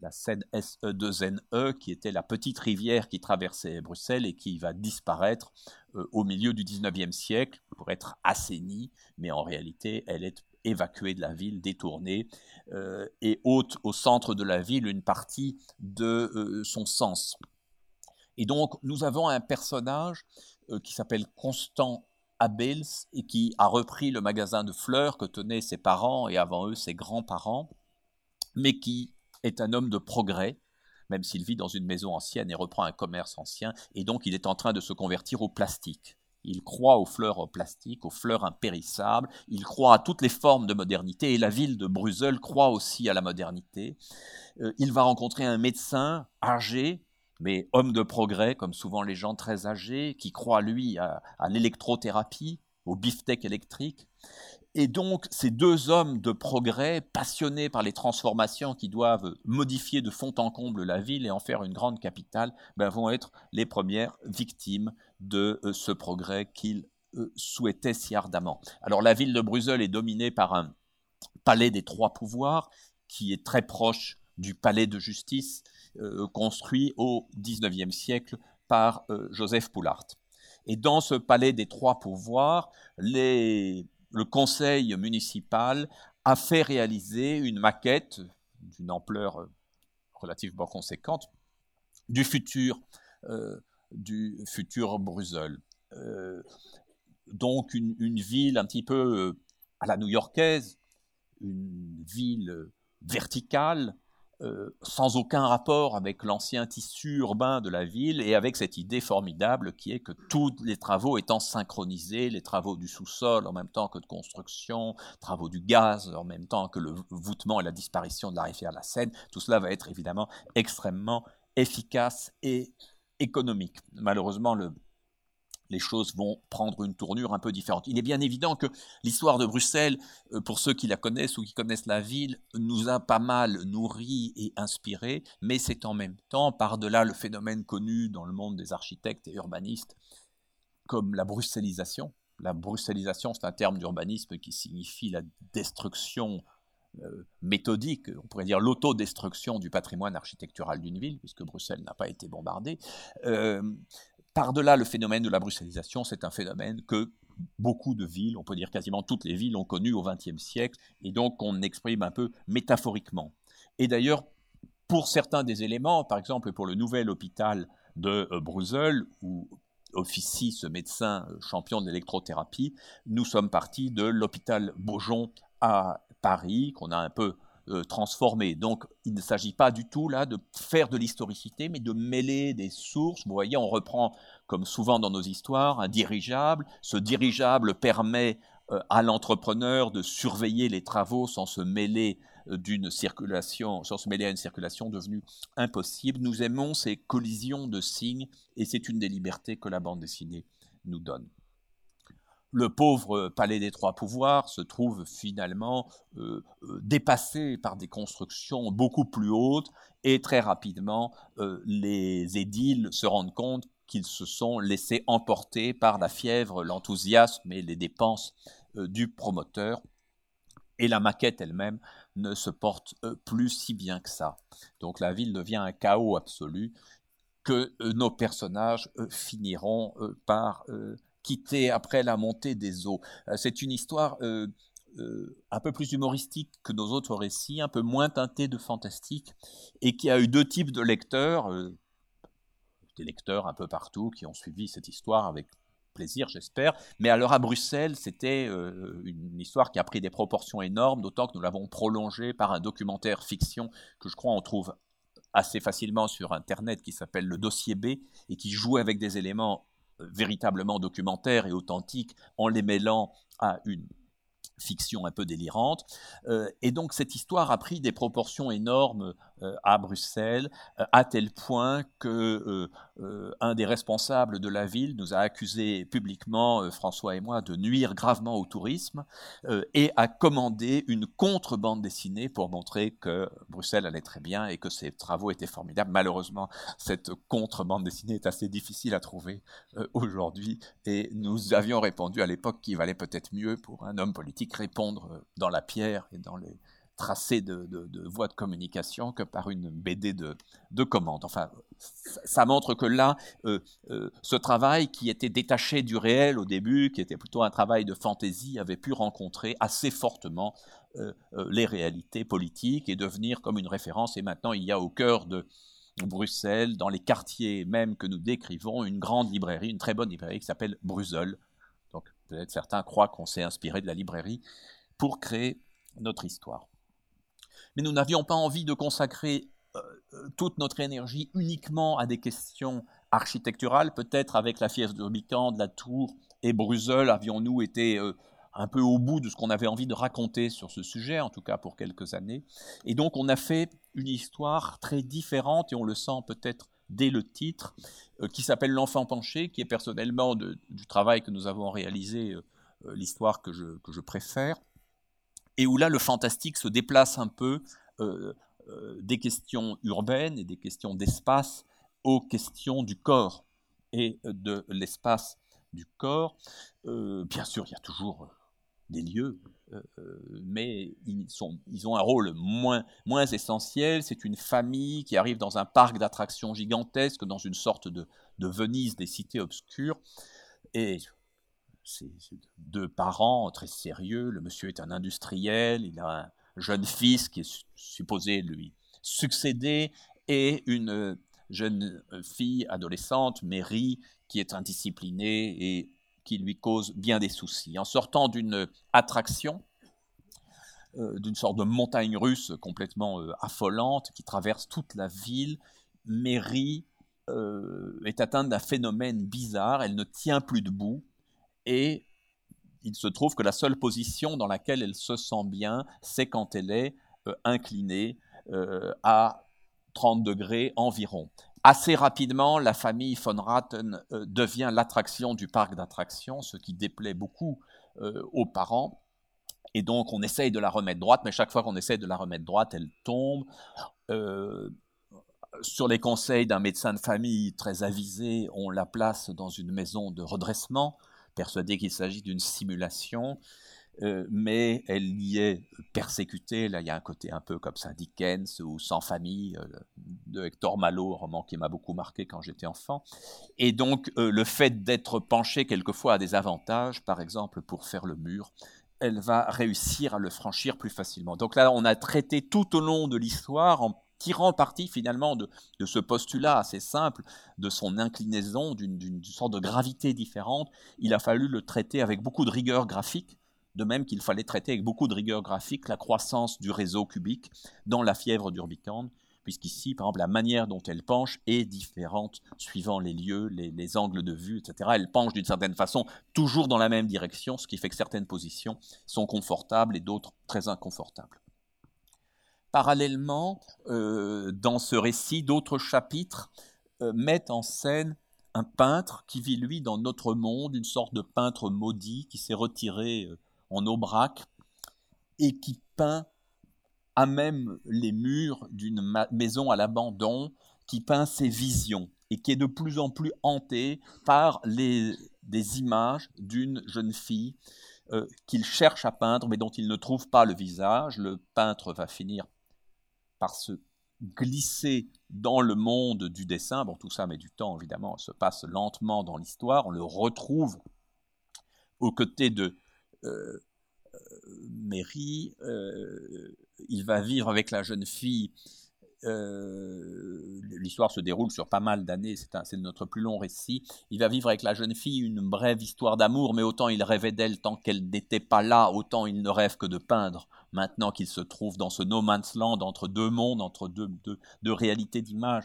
la Seine SE2NE, e, qui était la petite rivière qui traversait Bruxelles et qui va disparaître euh, au milieu du 19e siècle pour être assainie, mais en réalité, elle est évacuée de la ville, détournée, euh, et ôte au centre de la ville une partie de euh, son sens. Et donc, nous avons un personnage qui s'appelle Constant Abels et qui a repris le magasin de fleurs que tenaient ses parents et avant eux ses grands-parents, mais qui est un homme de progrès, même s'il vit dans une maison ancienne et reprend un commerce ancien, et donc il est en train de se convertir au plastique. Il croit aux fleurs plastiques, aux fleurs impérissables, il croit à toutes les formes de modernité, et la ville de Bruxelles croit aussi à la modernité. Euh, il va rencontrer un médecin âgé, mais homme de progrès, comme souvent les gens très âgés, qui croient, lui, à, l'électrothérapie, au beefsteak électrique. Et donc, ces deux hommes de progrès, passionnés par les transformations qui doivent modifier de fond en comble la ville et en faire une grande capitale, ben, vont être les premières victimes de euh, ce progrès qu'ils euh, souhaitaient si ardemment. Alors, la ville de Bruxelles est dominée par un palais des trois pouvoirs qui est très proche du palais de justice construit au XIXe siècle par euh, Joseph Poulart. Et dans ce palais des trois pouvoirs, le conseil municipal a fait réaliser une maquette d'une ampleur euh, relativement conséquente, du futur, du futur Bruxelles. donc une, une, ville un petit peu à la new-yorkaise, une ville verticale, euh, sans aucun rapport avec l'ancien tissu urbain de la ville et avec cette idée formidable qui est que tous les travaux étant synchronisés, les travaux du sous-sol en même temps que de construction, travaux du gaz en même temps que le voûtement et la disparition de la rivière la Seine, tout cela va être évidemment extrêmement efficace et économique. Malheureusement, le les choses vont prendre une tournure un peu différente. Il est bien évident que l'histoire de Bruxelles, euh, pour ceux qui la connaissent ou qui connaissent la ville, nous a pas mal nourri et inspiré, mais c'est en même temps, par-delà le phénomène connu dans le monde des architectes et urbanistes, comme la bruxellisation. La bruxellisation, c'est un terme d'urbanisme qui signifie la destruction euh, méthodique, on pourrait dire l'autodestruction du patrimoine architectural d'une ville, puisque Bruxelles n'a pas été bombardée. Euh, par-delà le phénomène de la bruxellisation, c'est un phénomène que beaucoup de villes, on peut dire quasiment toutes les villes, ont connu au XXe siècle, et donc on exprime un peu métaphoriquement. Et d'ailleurs, pour certains des éléments, par exemple pour le nouvel hôpital de euh, Bruxelles, où officie ce médecin euh, champion de l'électrothérapie, nous sommes partis de l'hôpital Beaujon à Paris, qu'on a un peu euh. Donc il ne s'agit pas du tout là de faire de l'historicité, mais de mêler des sources. Vous voyez, on reprend, comme souvent dans nos histoires, un dirigeable. Ce dirigeable permet euh, à l'entrepreneur de surveiller les travaux sans se mêler euh, d'une circulation, sans se mêler à une circulation devenue impossible. Nous aimons ces collisions de signes et c'est une des libertés que la bande dessinée nous donne le pauvre palais des trois pouvoirs se trouve finalement euh, euh, dépassé par des constructions beaucoup plus hautes et très rapidement euh, les édiles se rendent compte qu'ils se sont laissés emporter par la fièvre, l'enthousiasme et les dépenses du promoteur et la maquette elle-même ne se porte plus si bien que ça. Donc la ville devient un chaos absolu que nos personnages finiront par quitté après la montée des eaux. Euh, c'est une histoire euh, euh, un peu plus humoristique que nos autres récits, un peu moins teintée de fantastique, et qui a eu deux types de lecteurs, des lecteurs un peu partout qui ont suivi cette histoire avec plaisir, j'espère. Mais alors à Bruxelles, c'était une histoire qui a pris des proportions énormes, d'autant que nous l'avons prolongée par un documentaire fiction que je crois on trouve assez facilement sur Internet qui s'appelle Le Dossier B et qui joue avec des éléments véritablement documentaires et authentiques en les mêlant à une fiction un peu délirante. Euh, et donc cette histoire a pris des proportions énormes à Bruxelles, euh, à tel point que un des responsables de la ville nous a accusé publiquement, François et moi, de nuire gravement au tourisme et a commandé une contre-bande dessinée pour montrer que Bruxelles allait très bien et que ses travaux étaient formidables. Malheureusement, cette contre-bande dessinée est assez difficile à trouver aujourd'hui et nous avions répondu à l'époque qu'il valait peut-être mieux pour un homme politique répondre dans la pierre et dans les tracés de, voies de communication que par une BD de, de commande. Enfin, ça montre que là, euh, euh, ce travail qui était détaché du réel au début, qui était plutôt un travail de fantaisie, avait pu rencontrer assez fortement euh, les réalités politiques et devenir comme une référence. Et maintenant, il y a au cœur de Bruxelles, dans les quartiers même que nous décrivons, une grande librairie, une très bonne librairie qui s'appelle Bruxelles. Donc peut-être certains croient qu'on s'est inspiré de la librairie pour créer notre histoire mais nous n'avions pas envie de consacrer euh, euh, toute notre énergie uniquement à des questions architecturales. Peut-être avec la fièvre de de la Tour et Bruxelles, avions-nous été euh, un peu au bout de ce qu'on avait envie de raconter sur ce sujet, en tout cas pour quelques années. Et donc on a fait une histoire très différente, et on le sent peut-être dès le titre, qui s'appelle L'enfant penché, qui est personnellement du travail que nous avons réalisé, l'histoire que je préfère et où là le fantastique se déplace un peu euh, euh, des questions urbaines et des questions d'espace aux questions du corps et de l'espace du corps. Euh, bien sûr, il y a toujours des lieux, mais ils, ont un rôle moins, moins essentiel. C'est une famille qui arrive dans un parc d'attractions gigantesque, dans une sorte de, de Venise des cités obscures. Et c'est deux parents très sérieux. Le monsieur est un industriel, il a un jeune fils qui est supposé lui succéder et une jeune fille adolescente, Mary, qui est indisciplinée et qui lui cause bien des soucis. En sortant d'une attraction, euh, d'une sorte de montagne russe complètement euh, affolante qui traverse toute la ville, Mary euh, est atteinte d'un phénomène bizarre, elle ne tient plus debout et il se trouve que la seule position dans laquelle elle se sent bien, c'est quand elle est inclinée à 30 degrés environ. Assez rapidement, la famille von Ratten euh, devient l'attraction du parc d'attractions, ce qui déplaît beaucoup euh, aux parents. Et donc, on essaye de la remettre droite, mais chaque fois qu'on essaye de la remettre droite, elle tombe. Euh, sur les conseils d'un médecin de famille très avisé, on la place dans une maison de redressement, persuadé qu'il s'agit d'une simulation. Euh, mais elle y est persécutée. Là, il y a un côté un peu comme ça, Dickens ou Sans famille euh, de Hector Malo, roman qui m'a beaucoup marqué quand j'étais enfant. Et donc, euh, le fait d'être penchée quelquefois a des avantages, par exemple pour faire le mur. Elle va réussir à le franchir plus facilement. Donc là, on a traité tout au long de l'histoire en tirant parti finalement de, ce postulat assez simple, de son inclinaison, d'une sorte de gravité différente, il a fallu le traiter avec beaucoup de rigueur graphique, de même qu'il fallait traiter avec beaucoup de rigueur graphique la croissance du réseau cubique dans la fièvre d'Urbicande, puisqu'ici, par exemple, la manière dont elle penche est différente suivant les lieux, les, angles de vue, etc. Elle penche d'une certaine façon toujours dans la même direction, ce qui fait que certaines positions sont confortables et d'autres très inconfortables. Parallèlement, euh, dans ce récit, d'autres chapitres euh, mettent en scène un peintre qui vit, lui, dans notre monde, une sorte de peintre maudit qui s'est retiré euh, en Aubrac et qui peint à même les murs d'une maison à l'abandon, qui peint ses visions et qui est de plus en plus hanté par les, des images d'une jeune fille qu'il cherche à peindre mais dont il ne trouve pas le visage. Le peintre va finir par se glisser dans le monde du dessin. Bon, tout ça met du temps, évidemment, se passe lentement dans l'histoire. On le retrouve aux côtés de euh, Mary, euh, il va vivre avec la jeune fille. Euh, l'histoire se déroule sur pas mal d'années, c'est notre plus long récit. Il va vivre avec la jeune fille une brève histoire d'amour, mais autant il rêvait d'elle tant qu'elle n'était pas là, autant il ne rêve que de peindre. Maintenant qu'il se trouve dans ce no man's land entre deux mondes, entre deux, réalités d'image,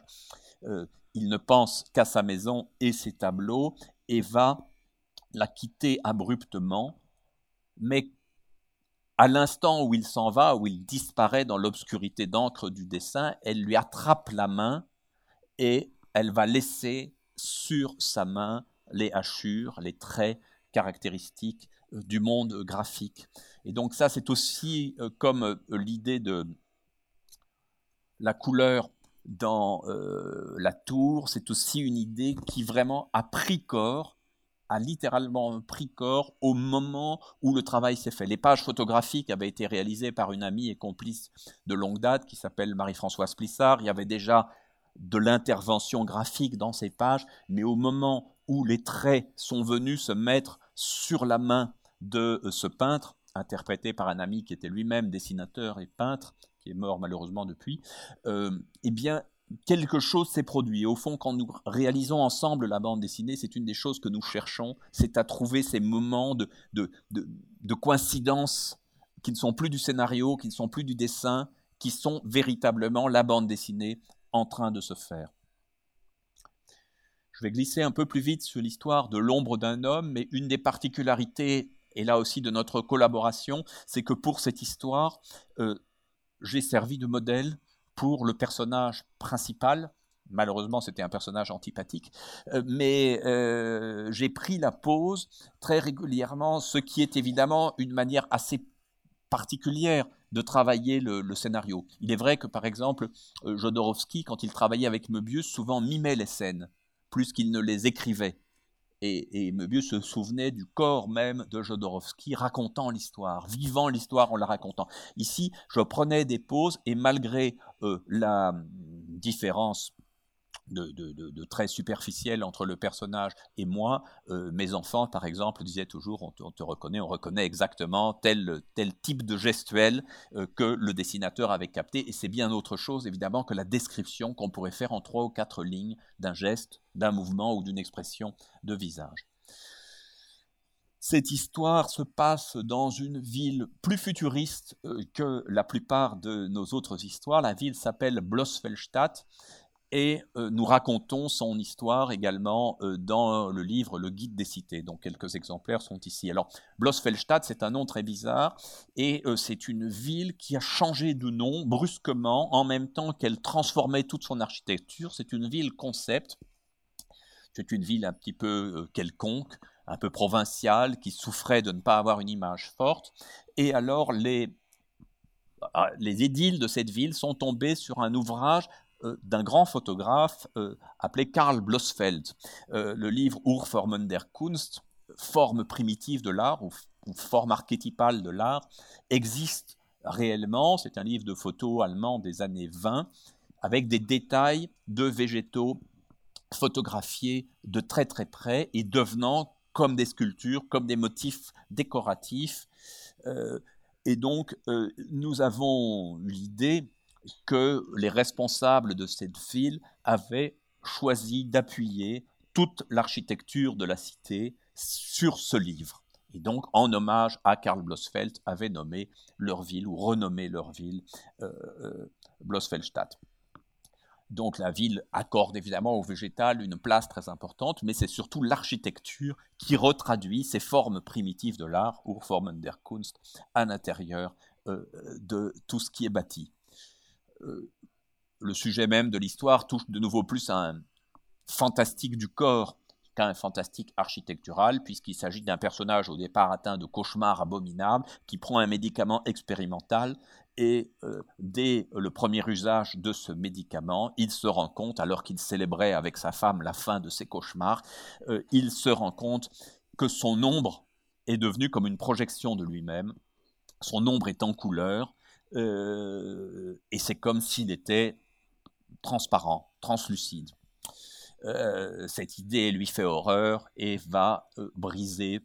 il ne pense qu'à sa maison et ses tableaux et va la quitter abruptement mais à l'instant où il s'en va, où il disparaît dans l'obscurité d'encre du dessin, elle lui attrape la main et elle va laisser sur sa main les hachures, les traits caractéristiques euh, du monde graphique. Et donc ça, c'est aussi euh, comme euh, l'idée de la couleur dans la tour, c'est aussi une idée qui vraiment a pris corps a littéralement pris corps au moment où le travail s'est fait. Les pages photographiques avaient été réalisées par une amie et complice de longue date qui s'appelle Marie-Françoise Plissard. Il y avait déjà de l'intervention graphique dans ces pages, mais au moment où les traits sont venus se mettre sur la main de euh, ce peintre, interprété par un ami qui était lui-même dessinateur et peintre, qui est mort malheureusement depuis, euh, eh bien, quelque chose s'est produit. au fond, quand nous réalisons ensemble la bande dessinée, c'est une des choses que nous cherchons, c'est à trouver ces moments de, de, de, coïncidence qui ne sont plus du scénario, qui ne sont plus du dessin, qui sont véritablement la bande dessinée en train de se faire. Je vais glisser un peu plus vite sur l'histoire de l'ombre d'un homme, mais une des particularités, et là aussi de notre collaboration, c'est que pour cette histoire, euh, j'ai servi de modèle pour le personnage principal. Malheureusement, c'était un personnage antipathique, euh, mais euh, j'ai pris la pose très régulièrement, ce qui est évidemment une manière assez particulière de travailler le, scénario. Il est vrai que, par exemple, Jodorowsky, quand il travaillait avec Möbius, souvent mimait les scènes, plus qu'il ne les écrivait. Et, et Möbius se souvenait du corps même de Jodorowsky racontant l'histoire, vivant l'histoire en la racontant. Ici, je prenais des pauses et malgré euh, la différence de, très superficiel entre le personnage et moi. Euh, mes enfants, par exemple, disaient toujours on te, reconnaît, on reconnaît exactement tel, tel type de gestuel euh, que le dessinateur avait capté. Et c'est bien autre chose, évidemment, que la description qu'on pourrait faire en trois ou quatre lignes d'un geste, d'un mouvement ou d'une expression de visage. Cette histoire se passe dans une ville plus futuriste euh, que la plupart de nos autres histoires. La ville s'appelle Blossfeldstadt et euh, nous racontons son histoire également euh, dans le livre Le Guide des cités, dont quelques exemplaires sont ici. Alors, Blossfeldstadt, c'est un nom très bizarre, et euh, c'est une ville qui a changé de nom brusquement en même temps qu'elle transformait toute son architecture. C'est une ville concept, c'est une ville un petit peu quelconque, un peu provinciale, qui souffrait de ne pas avoir une image forte, et alors les ah, les édiles de cette ville sont tombés sur un ouvrage d'un grand photographe euh, appelé Karl Blossfeld. Euh, le livre Urformen der Kunst, forme primitive de l'art ou, forme archétypale de l'art, existe réellement. C'est un livre de photos allemand des années 20 avec des détails de végétaux photographiés de très très près et devenant comme des sculptures, comme des motifs décoratifs. et donc, nous avons l'idée que les responsables de cette ville avaient choisi d'appuyer toute l'architecture de la cité sur ce livre. Et donc, en hommage à Karl Blossfeld, avaient nommé leur ville ou renommé leur ville euh, euh, Blossfeldstadt. Donc la ville accorde évidemment au végétal une place très importante, mais c'est surtout l'architecture qui retraduit ces formes primitives de l'art, Urformen der Kunst, à l'intérieur euh, de tout ce qui est bâti. Le sujet même de l'histoire touche de nouveau plus à un fantastique du corps qu'à un fantastique architectural, puisqu'il s'agit d'un personnage au départ atteint de cauchemars abominables, qui prend un médicament expérimental, et euh, dès le premier usage de ce médicament, il se rend compte, alors qu'il célébrait avec sa femme la fin de ses cauchemars, euh, il se rend compte que son ombre est devenu comme une projection de lui-même, son ombre est en couleur, euh, et c'est comme s'il était transparent, translucide. Euh, cette idée lui fait horreur et va euh, briser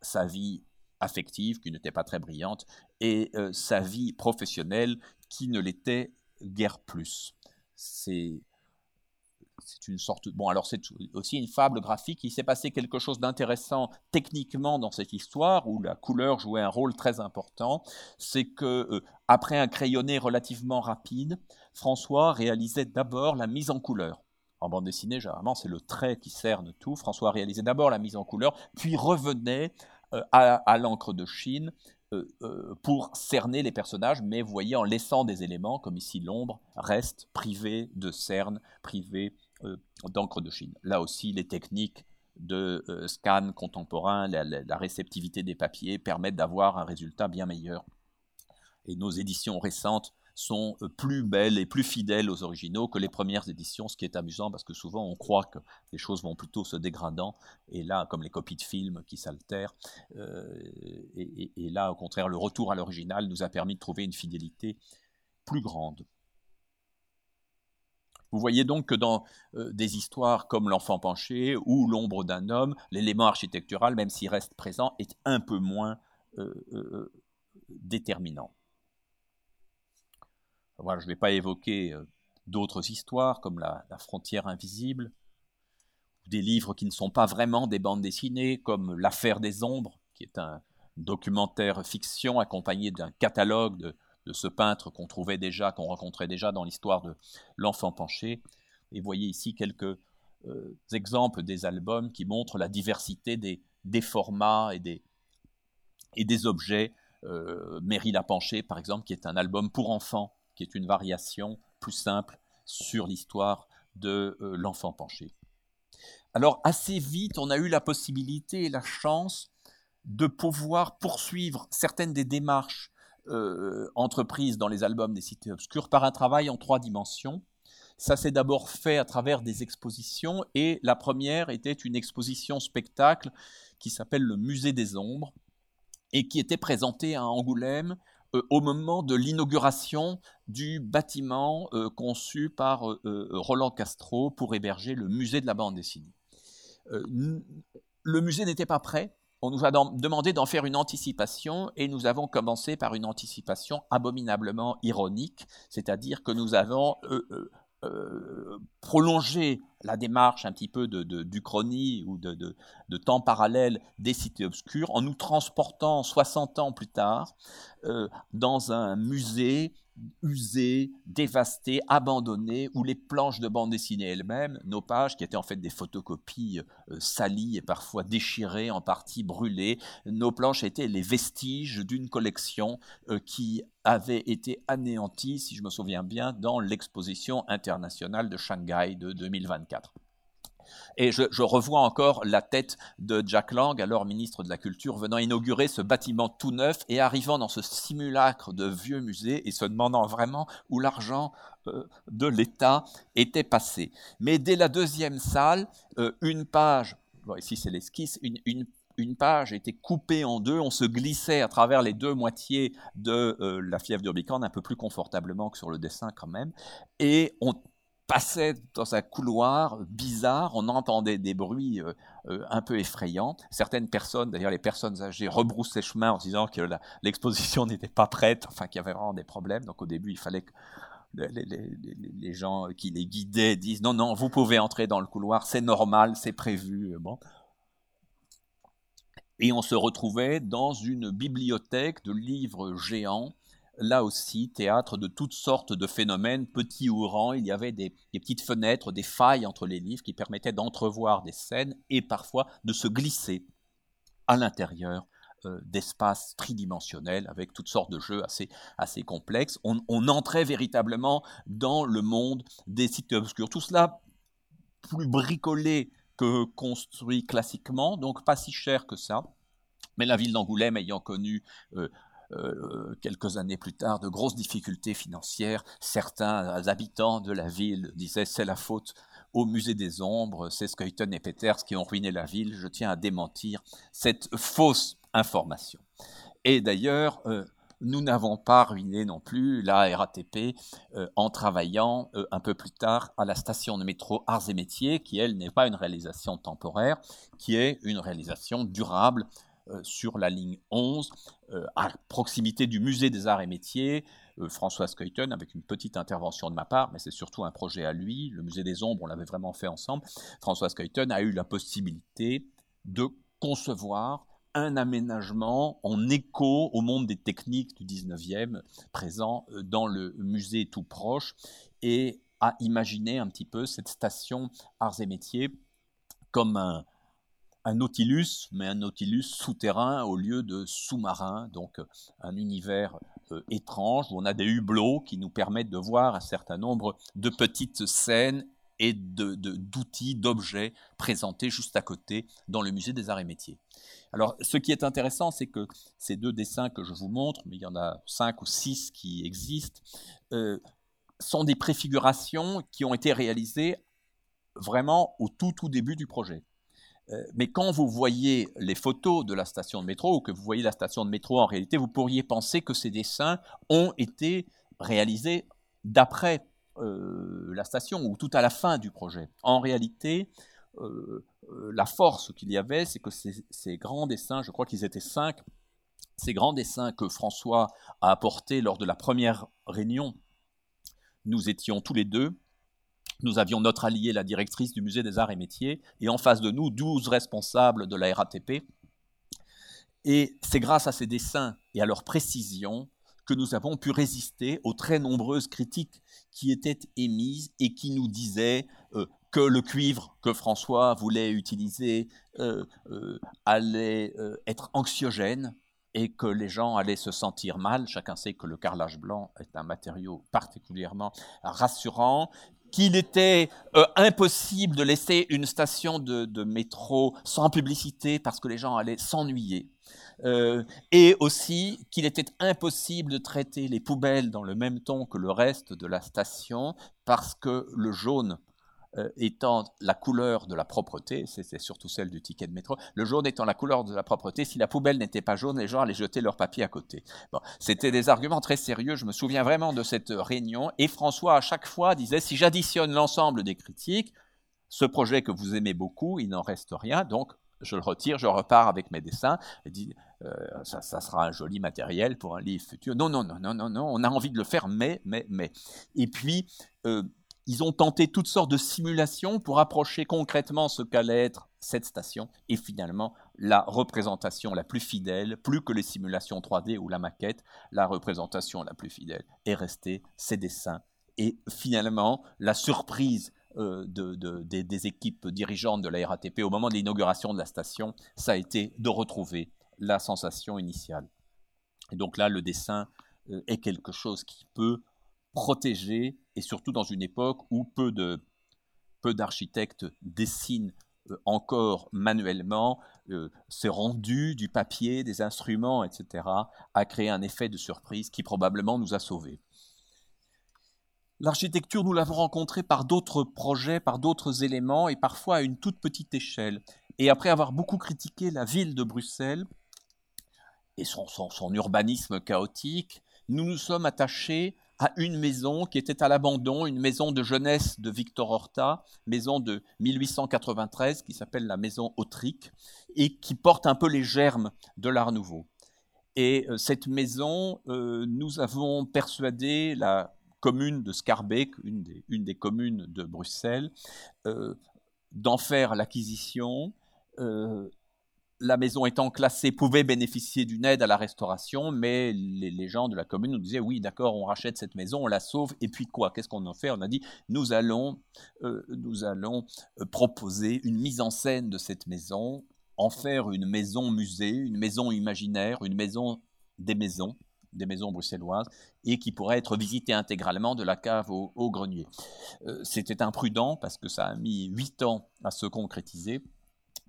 sa vie affective, qui n'était pas très brillante, et sa vie professionnelle, qui ne l'était guère plus. C'est une sorte. Bon, alors c'est aussi une fable graphique. Il s'est passé quelque chose d'intéressant techniquement dans cette histoire où la couleur jouait un rôle très important. C'est que euh, après un crayonné relativement rapide, François réalisait d'abord la mise en couleur. En bande dessinée, généralement, c'est le trait qui cerne tout. François réalisait d'abord la mise en couleur, puis revenait euh, à, l'encre de Chine euh, pour cerner les personnages, mais vous voyez, en laissant des éléments, comme ici l'ombre, reste privée de cerne, privée d'encre de Chine. Là aussi, les techniques de euh, scan contemporain, la, réceptivité des papiers permettent d'avoir un résultat bien meilleur. Et nos éditions récentes sont euh, plus belles et plus fidèles aux originaux que les premières éditions, ce qui est amusant parce que souvent on croit que les choses vont plutôt se dégradant, et là, comme les copies de films qui s'altèrent, et, là, au contraire, le retour à l'original nous a permis de trouver une fidélité plus grande. Vous voyez donc que dans euh, des histoires comme L'enfant penché ou L'ombre d'un homme, l'élément architectural, même s'il reste présent, est un peu moins euh, euh, déterminant. Voilà, je ne vais pas évoquer d'autres histoires comme la, la, frontière invisible, des livres qui ne sont pas vraiment des bandes dessinées, comme L'affaire des ombres, qui est un documentaire fiction accompagné d'un catalogue de, de ce peintre qu'on trouvait déjà, qu'on rencontrait déjà dans l'histoire de l'enfant penché. Et voyez ici quelques euh, exemples des albums qui montrent la diversité des, des formats et des, et des objets. Euh, la penché, par exemple, qui est un album pour enfants, qui est une variation plus simple sur l'histoire de euh, l'enfant penché. Alors assez vite, on a eu la possibilité et la chance de pouvoir poursuivre certaines des démarches euh, entreprise dans les albums des cités obscures par un travail en trois dimensions. Ça s'est d'abord fait à travers des expositions et la première était une exposition spectacle qui s'appelle le Musée des Ombres et qui était présentée à Angoulême au moment de l'inauguration du bâtiment conçu par Roland Castro pour héberger le musée de la bande dessinée. le musée n'était pas prêt, on nous a demandé d'en faire une anticipation et nous avons commencé par une anticipation abominablement ironique, c'est-à-dire que nous avons euh, prolonger la démarche un petit peu de, d'Uchronie ou de, de, temps parallèle des cités obscures en nous transportant 60 ans plus tard euh, dans un musée usé, dévasté, abandonné, où les planches de bande dessinée elles-mêmes, nos pages, qui étaient en fait des photocopies euh, salies et parfois déchirées, en partie brûlées, nos planches étaient les vestiges d'une collection euh, qui avait été anéantie, si je me souviens bien, dans l'exposition internationale de Shanghai de 2024. Et je, revois encore la tête de Jack Lang, alors ministre de la Culture, venant inaugurer ce bâtiment tout neuf et arrivant dans ce simulacre de vieux musée et se demandant vraiment où l'argent euh, de l'État était passé. Mais dès la deuxième salle, euh, une page, ici c'est l'esquisse, une, page était coupée en deux, on se glissait à travers les deux moitiés de euh, la fièvre d'Urbicane, un peu plus confortablement que sur le dessin quand même, et on passait dans un couloir bizarre, on entendait des bruits euh, euh, un peu effrayants. Certaines personnes, d'ailleurs les personnes âgées, rebroussaient chemin en disant que l'exposition [laughs] n'était pas prête, enfin qu'il y avait vraiment des problèmes. Donc au début, il fallait que les, gens qui les guidaient disent non, non, vous pouvez entrer dans le couloir, c'est normal, c'est prévu. Euh, bon. Et on se retrouvait dans une bibliothèque de livres géants là aussi, théâtre de toutes sortes de phénomènes, petits ou grands. Il y avait des, petites fenêtres, des failles entre les livres qui permettaient d'entrevoir des scènes et parfois de se glisser à l'intérieur euh, d'espaces tridimensionnels avec toutes sortes de jeux assez, complexes. On, entrait véritablement dans le monde des cités obscures. Tout cela plus bricolé que construit classiquement, donc pas si cher que ça. Mais la ville d'Angoulême ayant connu euh, euh, quelques années plus tard, de grosses difficultés financières. Certains habitants de la ville disaient c'est la faute au musée des ombres, c'est Skuyten et Peters qui ont ruiné la ville. Je tiens à démentir cette fausse information. Et d'ailleurs, euh, nous n'avons pas ruiné non plus la RATP euh, en travaillant un peu plus tard à la station de métro Arts et Métiers, qui elle n'est pas une réalisation temporaire, qui est une réalisation durable sur la ligne 11, euh, à proximité du musée des arts et métiers. Euh, François Skuyten, avec une petite intervention de ma part, mais c'est surtout un projet à lui. Le musée des ombres, on l'avait vraiment fait ensemble. François Skuyten a eu la possibilité de concevoir un aménagement en écho au monde des techniques du 19e présent dans le musée tout proche et a imaginé un petit peu cette station arts et métiers comme un, un Nautilus, mais un Nautilus souterrain au lieu de sous-marin, donc euh, un univers euh, étrange où on a des hublots qui nous permettent de voir un certain nombre de petites scènes et d'outils, de, d'objets présentés juste à côté dans le musée des arts et métiers. Alors, ce qui est intéressant, c'est que ces deux dessins que je vous montre, mais il y en a cinq ou six qui existent, euh, sont des préfigurations qui ont été réalisées vraiment au tout tout début du projet. Euh, mais quand vous voyez les photos de la station de métro ou que vous voyez la station de métro en réalité, vous pourriez penser que ces dessins ont été réalisés d'après euh, la station ou tout à la fin du projet. En réalité, euh, la force qu'il y avait, c'est que ces, ces, grands dessins, je crois qu'ils étaient cinq, ces grands dessins que François a apportés lors de la première réunion, nous étions tous les deux, nous avions notre allié, la directrice du musée des arts et métiers, et en face de nous, 12 responsables de la RATP. Et c'est grâce à ces dessins et à leur précision que nous avons pu résister aux très nombreuses critiques qui étaient émises et qui nous disaient euh, que le cuivre que François voulait utiliser euh, euh, allait être anxiogène et que les gens allaient se sentir mal. Chacun sait que le carrelage blanc est un matériau particulièrement rassurant qu'il était euh, impossible de laisser une station de, métro sans publicité parce que les gens allaient s'ennuyer. Euh, et aussi qu'il était impossible de traiter les poubelles dans le même ton que le reste de la station parce que le jaune euh, étant la couleur de la propreté, c'est surtout celle du ticket de métro, le jaune étant la couleur de la propreté, si la poubelle n'était pas jaune, les gens allaient jeter leur papier à côté. Bon, C'était des arguments très sérieux, je me souviens vraiment de cette réunion, et François à chaque fois disait, si j'additionne l'ensemble des critiques, ce projet que vous aimez beaucoup, il n'en reste rien, donc je le retire, je repars avec mes dessins, et dit, euh, ça, sera un joli matériel pour un livre futur. Non, non, non, non, non, non, on a envie de le faire, mais, mais, mais. Et puis, euh, ils ont tenté toutes sortes de simulations pour approcher concrètement ce qu'allait être cette station, et finalement, la représentation la plus fidèle, plus que les simulations 3D ou la maquette, la représentation la plus fidèle est restée ces dessins. Et finalement, la surprise euh, des, équipes dirigeantes de la RATP au moment de l'inauguration de la station, ça a été de retrouver la sensation initiale. Et donc là, le dessin euh, est quelque chose qui peut protéger, et surtout dans une époque où peu de peu d'architectes dessinent euh, encore manuellement, c'est rendu du papier, des instruments, etc., a créé un effet de surprise qui probablement nous a sauvés. L'architecture, nous l'avons rencontrée par d'autres projets, par d'autres éléments, et parfois à une toute petite échelle. Et après avoir beaucoup critiqué la ville de Bruxelles et son, urbanisme chaotique, nous nous sommes attachés à une maison qui était à l'abandon, une maison de jeunesse de Victor Horta, maison de 1893 qui s'appelle la maison Autrique et qui porte un peu les germes de l'Art Nouveau. Et euh, cette maison, euh, nous avons persuadé la commune de Scarbeck, une des, une des communes de Bruxelles, euh, d'en faire l'acquisition. Euh, la maison étant classée pouvait bénéficier d'une aide à la restauration, mais les, gens de la commune nous disaient oui, d'accord, on rachète cette maison, on la sauve, et puis quoi Qu'est-ce qu'on en fait? On a dit nous allons, euh, nous allons proposer une mise en scène de cette maison, en faire une maison musée, une maison imaginaire, une maison des maisons des maisons bruxelloises et qui pourrait être visité intégralement de la cave au, grenier. Euh, c'était imprudent parce que ça a mis huit ans à se concrétiser,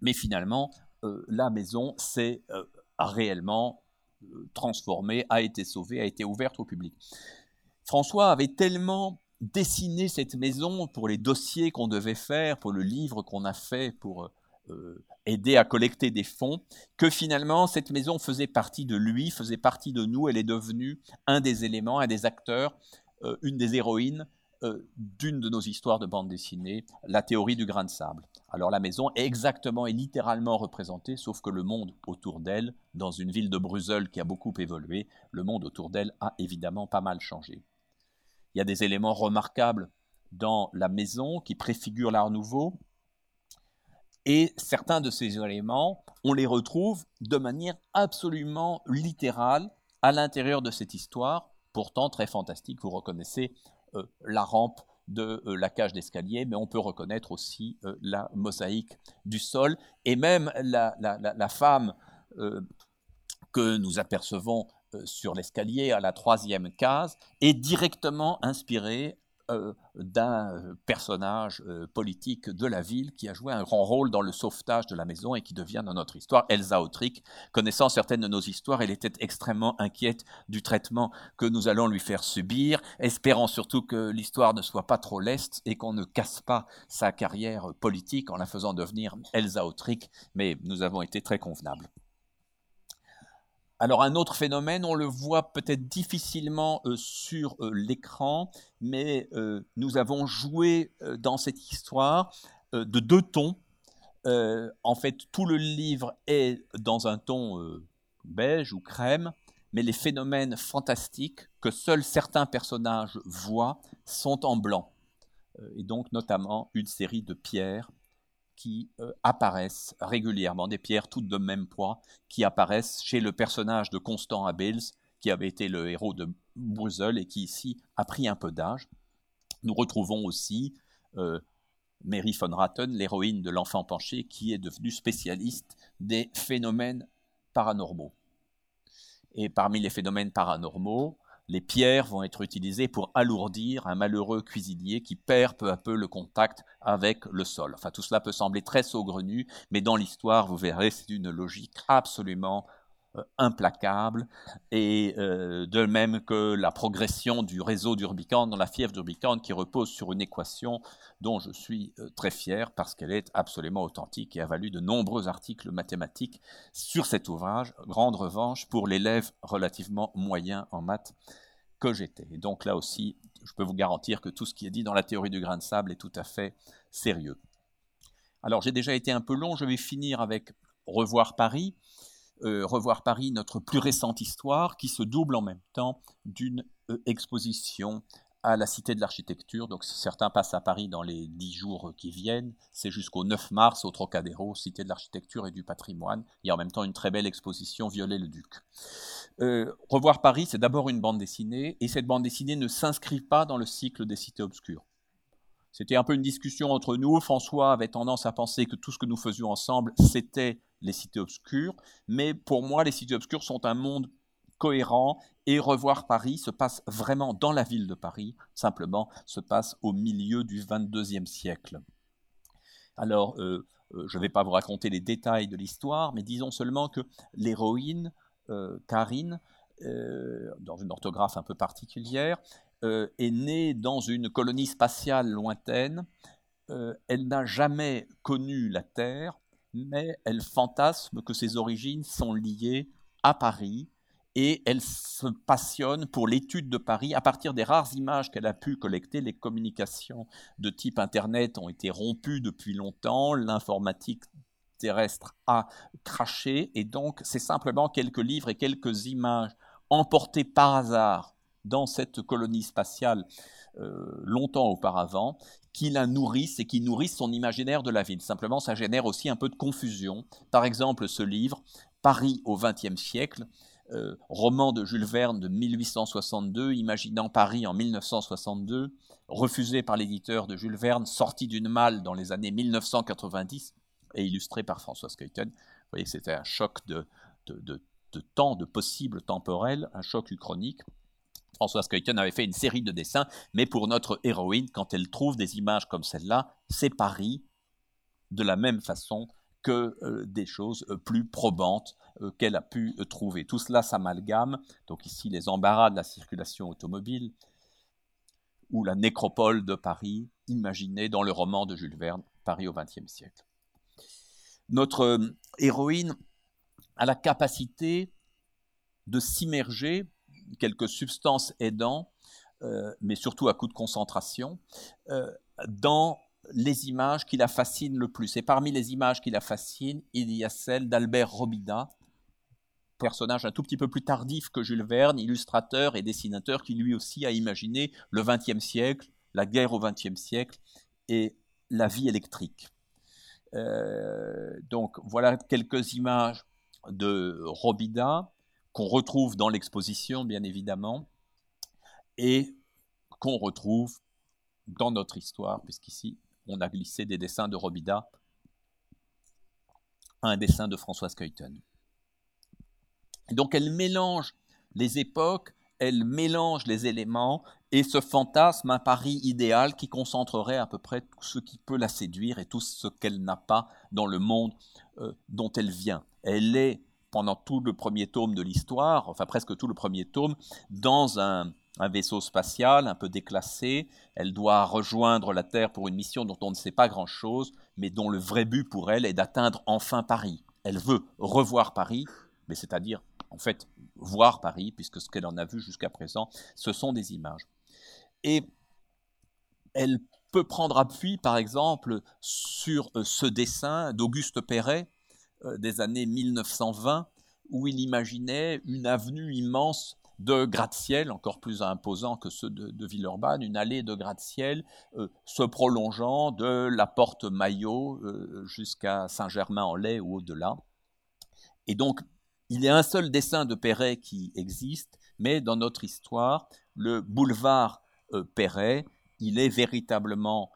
mais finalement, euh, la maison s'est euh, réellement transformée, a été sauvée, a été ouverte au public. François avait tellement dessiné cette maison pour les dossiers qu'on devait faire, pour le livre qu'on a fait pour euh, aider à collecter des fonds, que finalement cette maison faisait partie de lui, faisait partie de nous, elle est devenue un des éléments, un des acteurs, euh, une des héroïnes euh, d'une de nos histoires de bande dessinée, la théorie du grain de sable. Alors la maison est exactement et littéralement représentée, sauf que le monde autour d'elle, dans une ville de Bruxelles qui a beaucoup évolué, le monde autour d'elle a évidemment pas mal changé. Il y a des éléments remarquables dans la maison qui préfigurent l'art nouveau, et certains de ces éléments, on les retrouve de manière absolument littérale à l'intérieur de cette histoire, pourtant très fantastique. Vous reconnaissez la rampe de euh, la cage d'escalier, mais on peut reconnaître aussi euh, la mosaïque du sol, et même la femme que nous apercevons sur l'escalier à la troisième case est directement inspirée euh, d'un euh, personnage euh, politique de la ville qui a joué un grand rôle dans le sauvetage de la maison et qui devient dans notre histoire Elsa Autric. Connaissant certaines de nos histoires, elle était extrêmement inquiète du traitement que nous allons lui faire subir, espérant surtout que l'histoire ne soit pas trop leste et qu'on ne casse pas sa carrière politique en la faisant devenir Elsa Autric, mais nous avons été très convenables. Alors un autre phénomène, on le voit peut-être difficilement euh, sur euh, l'écran, mais euh, nous avons joué dans cette histoire de deux tons. en fait, tout le livre est dans un ton beige ou crème, mais les phénomènes fantastiques que seuls certains personnages voient sont en blanc. et donc notamment une série de pierres qui euh, apparaissent régulièrement, des pierres toutes de même poids, qui apparaissent chez le personnage de Constant Abels, qui avait été le héros de Brussels et qui ici a pris un peu d'âge. Nous retrouvons aussi euh, Mary von Ratten, l'héroïne de l'enfant penché, qui est devenue spécialiste des phénomènes paranormaux. Et parmi les phénomènes paranormaux, les pierres vont être utilisées pour alourdir un malheureux cuisinier qui perd peu à peu le contact avec le sol. Enfin, tout cela peut sembler très saugrenu, mais dans l'histoire, vous verrez, c'est une logique absolument implacable, et euh, de même que la progression du réseau d'Urbicane dans la fièvre d'Urbicane qui repose sur une équation dont je suis euh, très fier parce qu'elle est absolument authentique et a valu de nombreux articles mathématiques sur cet ouvrage, grande revanche pour l'élève relativement moyen en maths que j'étais. Donc là aussi, je peux vous garantir que tout ce qui est dit dans la théorie du grain de sable est tout à fait sérieux. Alors j'ai déjà été un peu long, je vais finir avec Revoir Paris. Euh, Revoir Paris, notre plus récente histoire, qui se double en même temps d'une euh, exposition à la Cité de l'Architecture. Donc certains passent à Paris dans les dix jours qui viennent, c'est jusqu'au 9 mars au Trocadéro, Cité de l'Architecture et du Patrimoine. Il y a en même temps une très belle exposition Violet-le-Duc. Euh, Revoir Paris, c'est d'abord une bande dessinée, et cette bande dessinée ne s'inscrit pas dans le cycle des cités obscures. C'était un peu une discussion entre nous. François avait tendance à penser que tout ce que nous faisions ensemble, c'était les cités obscures. Mais pour moi, les cités obscures sont un monde cohérent et revoir Paris se passe vraiment dans la ville de Paris, simplement se passe au milieu du 22e siècle. Alors, euh, euh, je ne vais pas vous raconter les détails de l'histoire, mais disons seulement que l'héroïne, euh, Karine, dans une orthographe un peu particulière, est née dans une colonie spatiale lointaine. elle n'a jamais connu la Terre, mais elle fantasme que ses origines sont liées à Paris et elle se passionne pour l'étude de Paris à partir des rares images qu'elle a pu collecter. Les communications de type Internet ont été rompues depuis longtemps, l'informatique terrestre a craché et donc c'est simplement quelques livres et quelques images emportées par hasard dans cette colonie spatiale euh, longtemps auparavant, qui la nourrissent et qui nourrissent son imaginaire de la ville. Simplement, ça génère aussi un peu de confusion. Par exemple, ce livre, Paris au XXe siècle, euh, roman de Jules Verne de 1862, imaginant Paris en 1962, refusé par l'éditeur de Jules Verne, sorti d'une malle dans les années 1990 et illustré par François Skeuten. Vous voyez c'était un choc de, de, de temps, de possible temporel, un choc uchronique. François Skeuten avait fait une série de dessins, mais pour notre héroïne, quand elle trouve des images comme celle-là, c'est Paris de la même façon que euh, des choses euh, plus probantes euh, qu'elle a pu trouver. Tout cela s'amalgame, donc ici les embarras de la circulation automobile, ou la nécropole de Paris, imaginée dans le roman de Jules Verne, Paris au XXe siècle. Notre héroïne a la capacité de s'immerger quelques substances aidant, euh, mais surtout à coup de concentration, euh, dans les images qui la fascinent le plus. Et parmi les images qui la fascinent, il y a celle d'Albert Robida, personnage un tout petit peu plus tardif que Jules Verne, illustrateur et dessinateur qui lui aussi a imaginé le XXe siècle, la guerre au XXe siècle et la vie électrique. Euh, donc voilà quelques images de Robida qu'on retrouve dans l'exposition, bien évidemment, et qu'on retrouve dans notre histoire, puisqu'ici, on a glissé des dessins de Robida à un dessin de François Skeuten. Donc elle mélange les époques, elle mélange les éléments et ce fantasme un Paris idéal qui concentrerait à peu près tout ce qui peut la séduire et tout ce qu'elle n'a pas dans le monde euh, dont elle vient. Elle est pendant tout le premier tome de l'histoire, enfin presque tout le premier tome, dans un, vaisseau spatial un peu déclassé. Elle doit rejoindre la Terre pour une mission dont on ne sait pas grand-chose, mais dont le vrai but pour elle est d'atteindre enfin Paris. Elle veut revoir Paris, mais c'est-à-dire en fait voir Paris, puisque ce qu'elle en a vu jusqu'à présent, ce sont des images. Et elle peut prendre appui, par exemple, sur euh, ce dessin d'Auguste Perret, des années 1920, où il imaginait une avenue immense de gratte-ciel, encore plus imposant que ceux de, Villeurbanne, une allée de gratte-ciel euh, se prolongeant de la porte Maillot euh, jusqu'à Saint-Germain-en-Laye ou au-delà. Et donc, il y a un seul dessin de Perret qui existe, mais dans notre histoire, le boulevard Perret, il est véritablement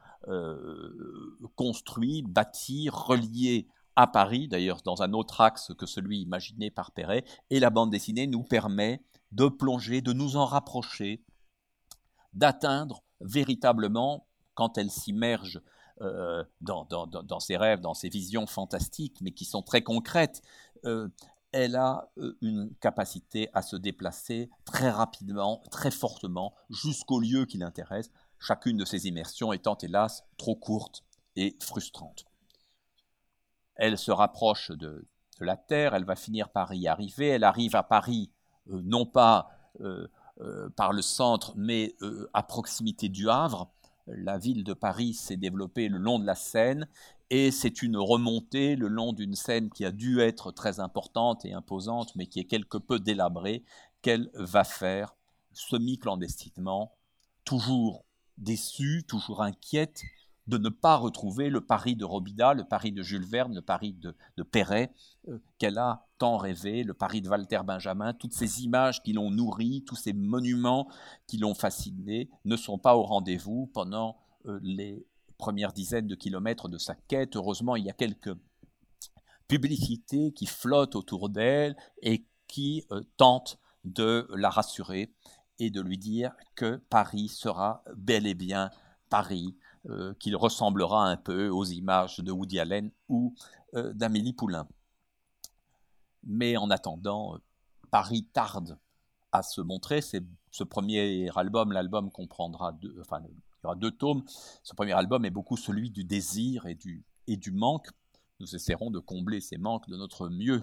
construit, bâti, relié à Paris, d'ailleurs dans un autre axe que celui imaginé par Perret, et la bande dessinée nous permet de plonger, de nous en rapprocher, d'atteindre véritablement, quand elle s'immerge euh, dans, ses rêves, dans ses visions fantastiques, mais qui sont très concrètes, euh, elle a euh, une capacité à se déplacer très rapidement, très fortement, jusqu'au lieu qui l'intéresse, chacune de ces immersions étant hélas trop courte et frustrante. Elle se rapproche de, la Terre, elle va finir par y arriver, elle arrive à Paris, euh, non pas euh, par le centre, mais à proximité du Havre. La ville de Paris s'est développée le long de la Seine et c'est une remontée le long d'une scène qui a dû être très importante et imposante, mais qui est quelque peu délabrée, qu'elle va faire semi-clandestinement, toujours déçue, toujours inquiète de ne pas retrouver le Paris de Robida, le Paris de Jules Verne, le Paris de, Perret, euh, qu'elle a tant rêvé, le Paris de Walter Benjamin, toutes ces images qui l'ont nourri, tous ces monuments qui l'ont fasciné, ne sont pas au rendez-vous pendant euh, les première dizaine de kilomètres de sa quête. Heureusement, il y a quelques publicités qui flottent autour d'elle et qui euh, tentent de la rassurer et de lui dire que Paris sera bel et bien Paris, euh, qu'il ressemblera un peu aux images de Woody Allen ou euh, d'Amélie Poulain. Mais en attendant, Paris tarde à se montrer. C'est ce premier album, l'album comprendra deux, enfin, y aura deux tomes. Ce premier album est beaucoup celui du désir et du, et du manque. Nous essaierons de combler ces manques de notre mieux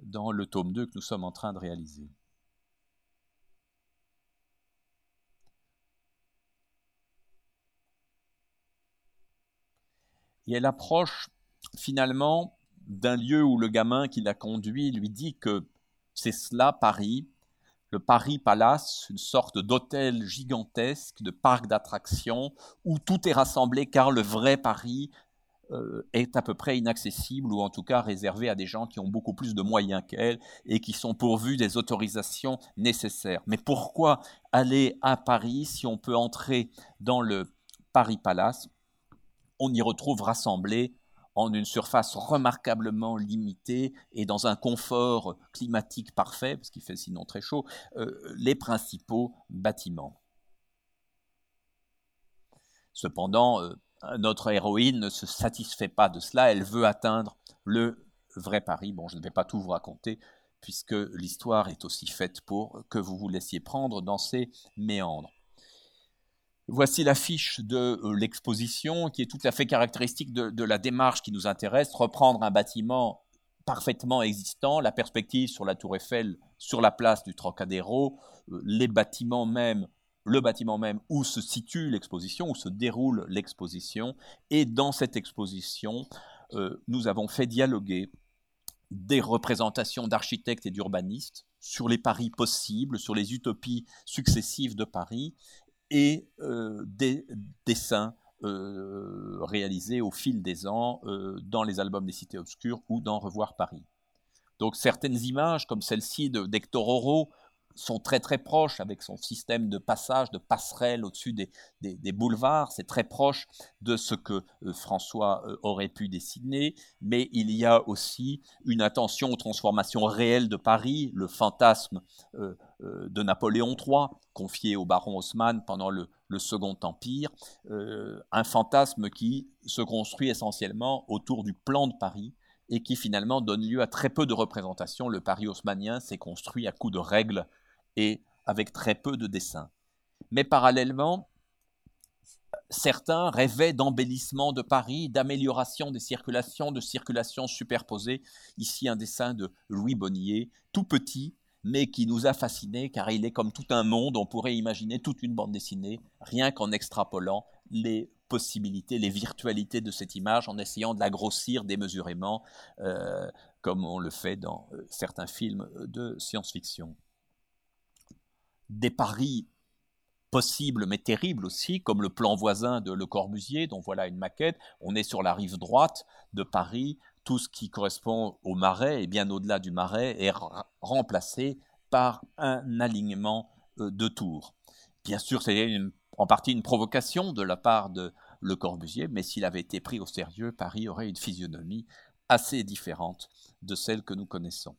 dans le tome 2 que nous sommes en train de réaliser. Et elle approche finalement d'un lieu où le gamin qui l'a conduit lui dit que c'est cela Paris, le Paris Palace, une sorte d'hôtel gigantesque, de parc d'attractions, où tout est rassemblé car le vrai Paris euh, est à peu près inaccessible ou en tout cas réservé à des gens qui ont beaucoup plus de moyens qu'elle et qui sont pourvus des autorisations nécessaires. Mais pourquoi aller à Paris si on peut entrer dans le Paris Palace? On y retrouve rassemblés en une surface remarquablement limitée et dans un confort climatique parfait, parce qu'il fait sinon très chaud, euh, les principaux bâtiments. Cependant, euh, notre héroïne ne se satisfait pas de cela, elle veut atteindre le vrai Paris. Bon, je ne vais pas tout vous raconter, puisque l'histoire est aussi faite pour que vous vous laissiez prendre dans ces méandres. Voici l'affiche de euh, l'exposition qui est tout à fait caractéristique de, la démarche qui nous intéresse, reprendre un bâtiment parfaitement existant, la perspective sur la tour Eiffel, sur la place du Trocadéro, euh, les bâtiments le bâtiment même où se situe l'exposition, où se déroule l'exposition. Et dans cette exposition, euh, nous avons fait dialoguer des représentations d'architectes et d'urbanistes sur les paris possibles, sur les utopies successives de Paris, et euh, des dessins euh, réalisés au fil des ans euh, dans les albums des Cités Obscures ou dans Revoir Paris. Donc certaines images, comme celle-ci d'Hector Oro, sont très très proches avec son système de passage, de passerelle au-dessus des, des, boulevards. C'est très proche de ce que euh, François euh, aurait pu dessiner, mais il y a aussi une attention aux transformations réelles de Paris, le fantasme euh, de Napoléon III, confié au baron Haussmann pendant le, Second Empire, un fantasme qui se construit essentiellement autour du plan de Paris et qui finalement donne lieu à très peu de représentations. Le Paris haussmannien s'est construit à coups de règles et avec très peu de dessins. Mais parallèlement, certains rêvaient d'embellissement de Paris, d'amélioration des circulations, de circulations superposées. Ici un dessin de Louis Bonnier, tout petit, mais qui nous a fascinés car il est comme tout un monde, on pourrait imaginer toute une bande dessinée, rien qu'en extrapolant les possibilités, les virtualités de cette image, en essayant de la grossir démesurément, euh, comme on le fait dans euh, certains films de science-fiction des paris possibles mais terribles aussi, comme le plan voisin de Le Corbusier, dont voilà une maquette. On est sur la rive droite de Paris. Tout ce qui correspond au marais et bien au-delà du marais est remplacé par un alignement euh, de tours. Bien sûr, c'est en partie une provocation de la part de Le Corbusier, mais s'il avait été pris au sérieux, Paris aurait une physionomie assez différente de celle que nous connaissons.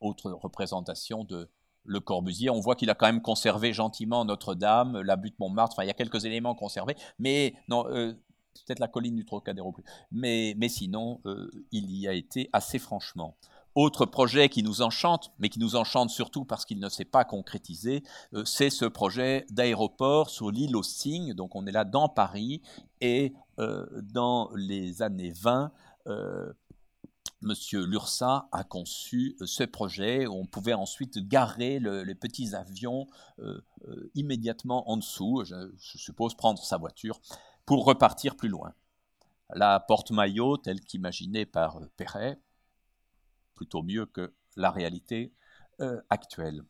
Autre représentation de le Corbusier. On voit qu'il a quand même conservé gentiment Notre-Dame, la butte Montmartre. Enfin, il y a quelques éléments conservés, mais non, euh, peut-être la colline du Trocadéro plus. Mais, sinon, euh, il y a été assez franchement. autre projet qui nous enchante, mais qui nous enchante surtout parce qu'il ne s'est pas concrétisé, euh, c'est ce projet d'aéroport sur l'île aux Cygnes. Donc on est là dans Paris et dans les années 20, euh, Monsieur Lursa a conçu ce projet où on pouvait ensuite garer les petits avions immédiatement en dessous, je, suppose prendre sa voiture pour repartir plus loin. La porte-maillot, telle qu'imaginée par Perret, plutôt mieux que la réalité euh, actuelle.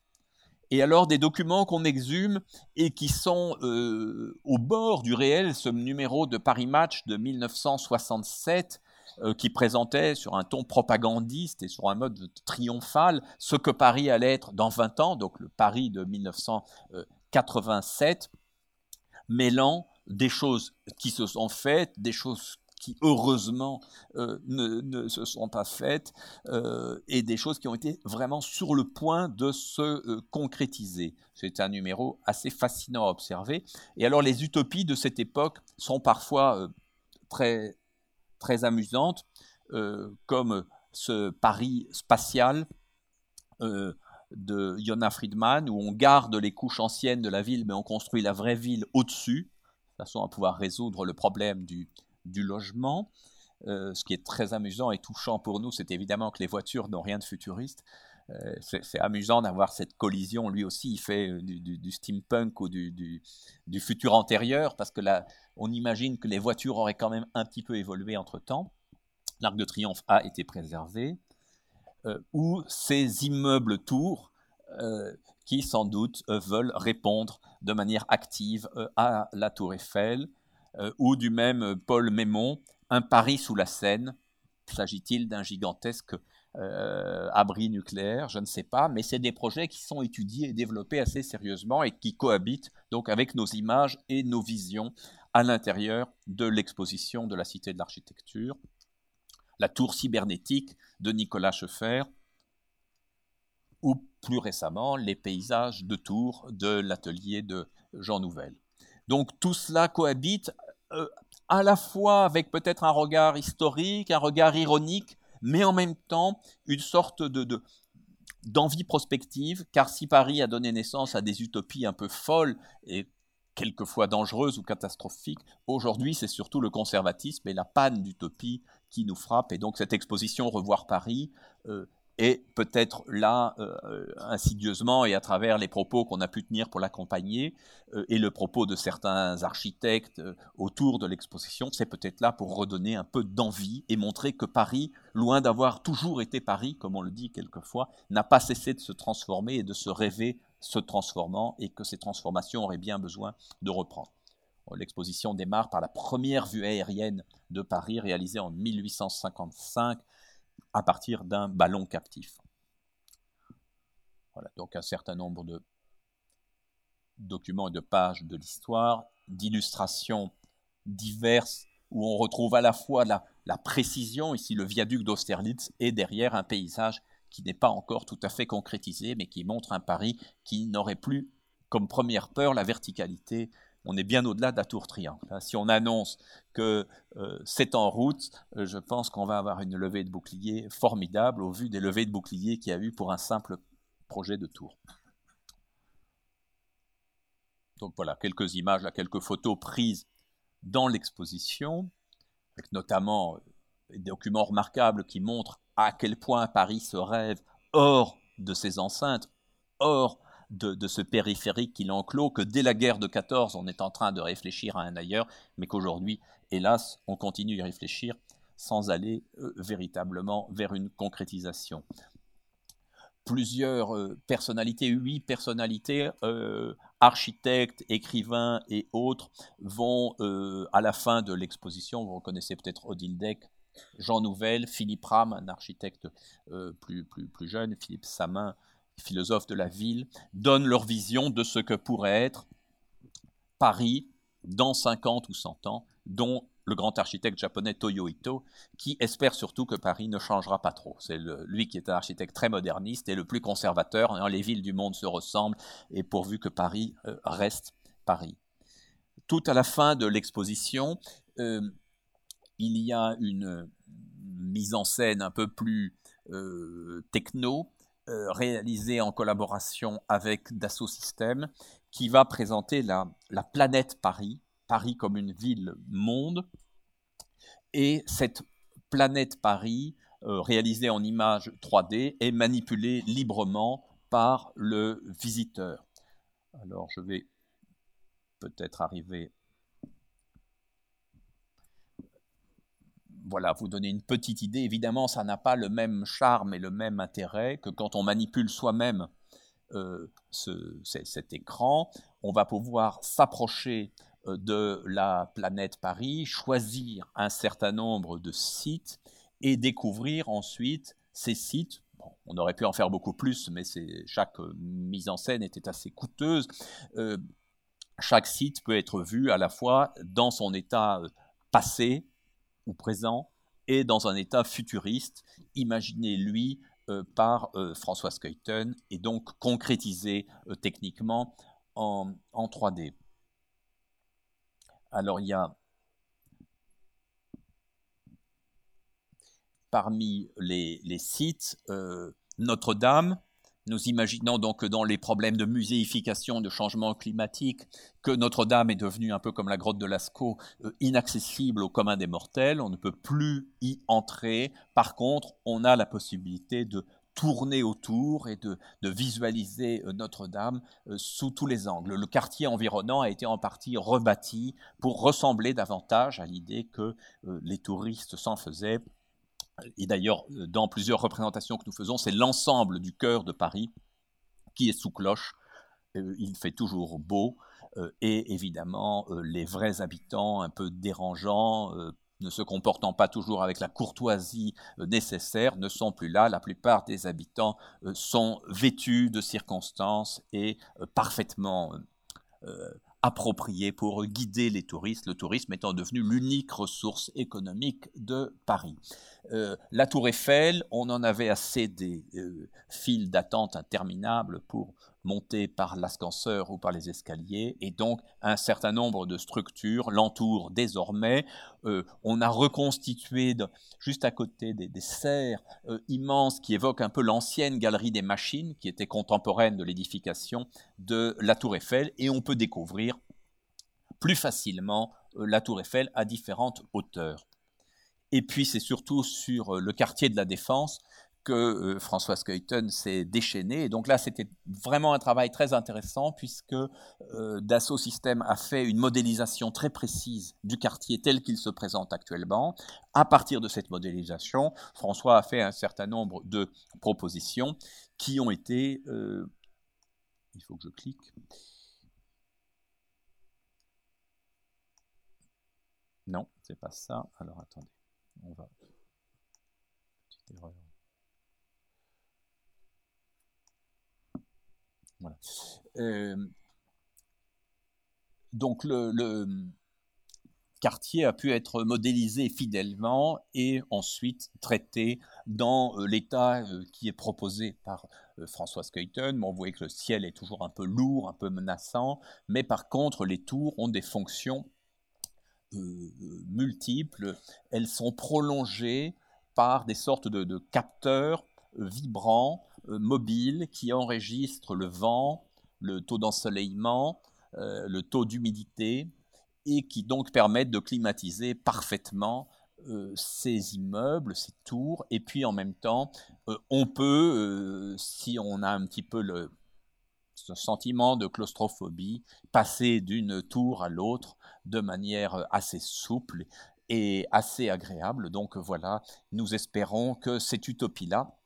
Et alors des documents qu'on exhume et qui sont euh, au bord du réel, ce numéro de Paris Match de 1967 euh, qui présentait sur un ton propagandiste et sur un mode triomphal ce que Paris allait être dans 20 ans, donc le Paris de 1987, mêlant des choses qui se sont faites, des choses qui heureusement euh, ne, se sont pas faites euh, et des choses qui ont été vraiment sur le point de se concrétiser. C'est un numéro assez fascinant à observer. Et alors les utopies de cette époque sont parfois très, très amusantes, comme ce Paris spatial de Yona Friedman, où on garde les couches anciennes de la ville, mais on construit la vraie ville au-dessus, de façon à pouvoir résoudre le problème du, du logement. Euh, ce qui est très amusant et touchant pour nous, c'est évidemment que les voitures n'ont rien de futuriste. Euh, c'est amusant d'avoir cette collision. Lui aussi, il fait euh, du, steampunk ou du, futur antérieur, parce que là, on imagine que les voitures auraient quand même un petit peu évolué entre-temps. L'Arc de Triomphe a été préservé. ou ces immeubles tours qui, sans doute, veulent répondre de manière active à la Tour Eiffel, euh, ou du même euh, Paul Mémon, Un Paris sous la Seine. S'agit-il d'un gigantesque euh, abri nucléaire, je ne sais pas, mais c'est des projets qui sont étudiés et développés assez sérieusement et qui cohabitent donc avec nos images et nos visions à l'intérieur de l'exposition de la Cité de l'Architecture. La tour cybernétique de Nicolas Schoeffer, ou plus récemment les paysages de tours de l'atelier de Jean Nouvel. Donc tout cela cohabite euh, à la fois avec peut-être un regard historique, un regard ironique, mais en même temps une sorte de, d'envie prospective, car si Paris a donné naissance à des utopies un peu folles et quelquefois dangereuses ou catastrophiques, aujourd'hui c'est surtout le conservatisme et la panne d'utopie qui nous frappe. Et donc cette exposition Revoir Paris euh, et peut-être là, euh, insidieusement, et à travers les propos qu'on a pu tenir pour l'accompagner, euh, et le propos de certains architectes euh, autour de l'exposition, c'est peut-être là pour redonner un peu d'envie et montrer que Paris, loin d'avoir toujours été Paris, comme on le dit quelquefois, n'a pas cessé de se transformer et de se rêver se transformant, et que ces transformations auraient bien besoin de reprendre. L'exposition démarre par la première vue aérienne de Paris réalisée en 1855 à partir d'un ballon captif. Voilà, donc un certain nombre de documents et de pages de l'histoire, d'illustrations diverses, où on retrouve à la fois la, précision, ici le viaduc d'Austerlitz, et derrière un paysage qui n'est pas encore tout à fait concrétisé, mais qui montre un Paris qui n'aurait plus comme première peur la verticalité on est bien au-delà de la tour triangle. Si on annonce que euh, c'est en route, euh, je pense qu'on va avoir une levée de bouclier formidable au vu des levées de bouclier qu'il y a eu pour un simple projet de tour. Donc voilà, quelques images, quelques photos prises dans l'exposition, avec notamment euh, des documents remarquables qui montrent à quel point Paris se rêve hors de ses enceintes, hors de, ce périphérique qui l'enclos, que dès la guerre de 14, on est en train de réfléchir à un ailleurs, mais qu'aujourd'hui, hélas, on continue d'y réfléchir sans aller euh, véritablement vers une concrétisation. Plusieurs euh, personnalités, huit personnalités, euh, architectes, écrivains et autres, vont à la fin de l'exposition, vous reconnaissez peut-être Odile Deck, Jean Nouvel, Philippe Ram, un architecte plus, plus, plus jeune, Philippe Samin, philosophes de la ville, donnent leur vision de ce que pourrait être Paris dans 50 ou 100 ans, dont le grand architecte japonais Toyo Ito, qui espère surtout que Paris ne changera pas trop. C'est lui qui est un architecte très moderniste et le plus conservateur. Hein, les villes du monde se ressemblent et pourvu que Paris euh, reste Paris. Tout à la fin de l'exposition, euh, il y a une mise en scène un peu plus techno réalisé en collaboration avec Dassault Systèmes qui va présenter la, la planète Paris, Paris comme une ville monde. Et cette planète Paris, réalisée en images 3D, est manipulée librement par le visiteur. Alors je vais peut-être arriver voilà, vous donner une petite idée. Évidemment, ça n'a pas le même charme et le même intérêt que quand on manipule soi-même euh, cet écran. On va pouvoir s'approcher euh, de la planète Paris, choisir un certain nombre de sites et découvrir ensuite ces sites. on aurait pu en faire beaucoup plus, mais chaque euh, mise en scène était assez coûteuse. chaque site peut être vu à la fois dans son état passé, présent et dans un état futuriste, imaginé lui euh, par euh, François Skeuten et donc concrétisé euh, techniquement en, 3D. Alors il y a parmi les, les sites Notre-Dame, nous imaginons donc que dans les problèmes de muséification, de changement climatique, que Notre-Dame est devenue un peu comme la grotte de Lascaux, euh, inaccessible au commun des mortels, on ne peut plus y entrer. Par contre, on a la possibilité de tourner autour et de, visualiser euh, Notre-Dame euh, sous tous les angles. Le quartier environnant a été en partie rebâti pour ressembler davantage à l'idée que les touristes s'en faisaient et d'ailleurs, euh, dans plusieurs représentations que nous faisons, c'est l'ensemble du cœur de Paris qui est sous cloche. Euh, il fait toujours beau. Euh, et évidemment, les vrais habitants, un peu dérangeants, ne se comportant pas toujours avec la courtoisie nécessaire, ne sont plus là. La plupart des habitants sont vêtus de circonstances et parfaitement approprié pour guider les touristes, le tourisme étant devenu l'unique ressource économique de Paris. Euh, la tour Eiffel, on en avait assez des euh, files d'attente interminables pour monter par l'ascenseur ou par les escaliers, et donc un certain nombre de structures l'entourent désormais. Euh, on a reconstitué juste à côté des, serres euh, immenses qui évoquent un peu l'ancienne galerie des machines, qui était contemporaine de l'édification de la tour Eiffel, et on peut découvrir plus facilement euh, la tour Eiffel à différentes hauteurs. Et puis c'est surtout sur le quartier de la Défense que euh, François Skeuten s'est déchaîné. Et donc là, c'était vraiment un travail très intéressant puisque euh, Dassault Systèmes a fait une modélisation très précise du quartier tel qu'il se présente actuellement. À partir de cette modélisation, François a fait un certain nombre de propositions qui ont été... Euh, il faut que je clique. Non, c'est pas ça. Alors attendez, on va... Petite erreur. Euh, donc le, quartier a pu être modélisé fidèlement et ensuite traité dans euh, l'état euh, qui est proposé par François Skeuten. Vous voyez que le ciel est toujours un peu lourd, un peu menaçant, mais par contre les tours ont des fonctions multiples. Elles sont prolongées par des sortes de capteurs vibrants mobile qui enregistre le vent, le taux d'ensoleillement, euh, le taux d'humidité et qui donc permettent de climatiser parfaitement euh, ces immeubles, ces tours, et puis en même temps, on peut, si on a un petit peu le ce sentiment de claustrophobie, passer d'une tour à l'autre de manière assez souple et assez agréable. Donc voilà, nous espérons que cette utopie-là,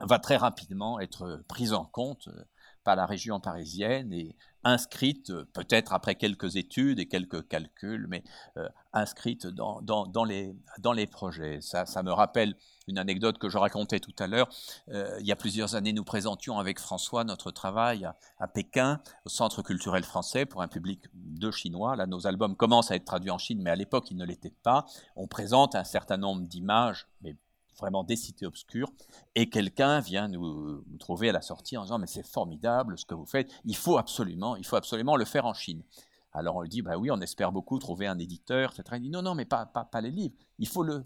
va très rapidement être prise en compte euh, par la région parisienne et inscrite, euh, peut-être après quelques études et quelques calculs, mais euh, inscrite dans, les, dans les projets. Ça, ça me rappelle une anecdote que je racontais tout à l'heure. il y a plusieurs années, nous présentions avec François notre travail à, à, Pékin, au Centre culturel français, pour un public de Chinois. Là, nos albums commencent à être traduits en Chine, mais à l'époque, ils ne l'étaient pas. On présente un certain nombre d'images, mais vraiment des cités obscures, et quelqu'un vient nous, trouver à la sortie en disant mais c'est formidable ce que vous faites, il faut absolument, il faut absolument le faire en Chine. Alors on lui dit bah oui, on espère beaucoup trouver un éditeur, etc. Il dit non non mais pas, pas, les livres, il faut le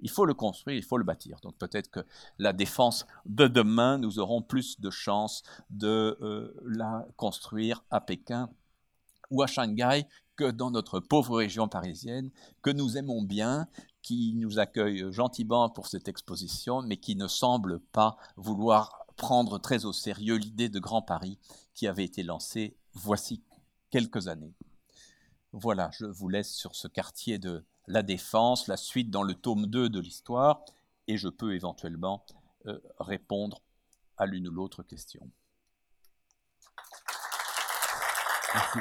Il faut le construire, il faut le bâtir. Donc peut-être que la défense de demain, nous aurons plus de chances de euh, la construire à Pékin ou à Shanghai que dans notre pauvre région parisienne, que nous aimons bien, qui nous accueille gentiment pour cette exposition, mais qui ne semble pas vouloir prendre très au sérieux l'idée de Grand Paris qui avait été lancée voici quelques années. Voilà, je vous laisse sur ce quartier de la Défense, la suite dans le tome 2 de l'histoire, et je peux éventuellement euh, répondre à l'une ou l'autre question. Merci.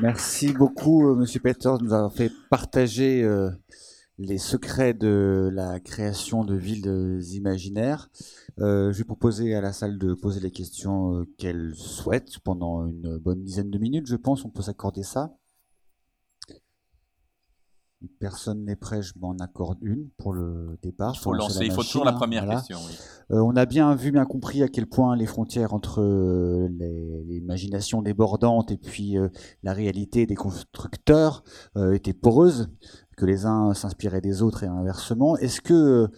Merci beaucoup, euh, Monsieur Peters, de nous avoir fait partager euh, les secrets de la création de villes imaginaires. Euh, je vais proposer à la salle de poser les questions qu'elle souhaite pendant une bonne dizaine de minutes. Je pense qu'on peut s'accorder ça. Personne n'est prêt, je m'en accorde une pour le départ. Il faut lancer, il faut toujours la première question. Euh, on a bien vu, bien compris à quel point les frontières entre euh, l'imagination débordante et puis euh, la réalité des constructeurs étaient poreuses, que les uns s'inspiraient des autres et inversement. Est-ce que,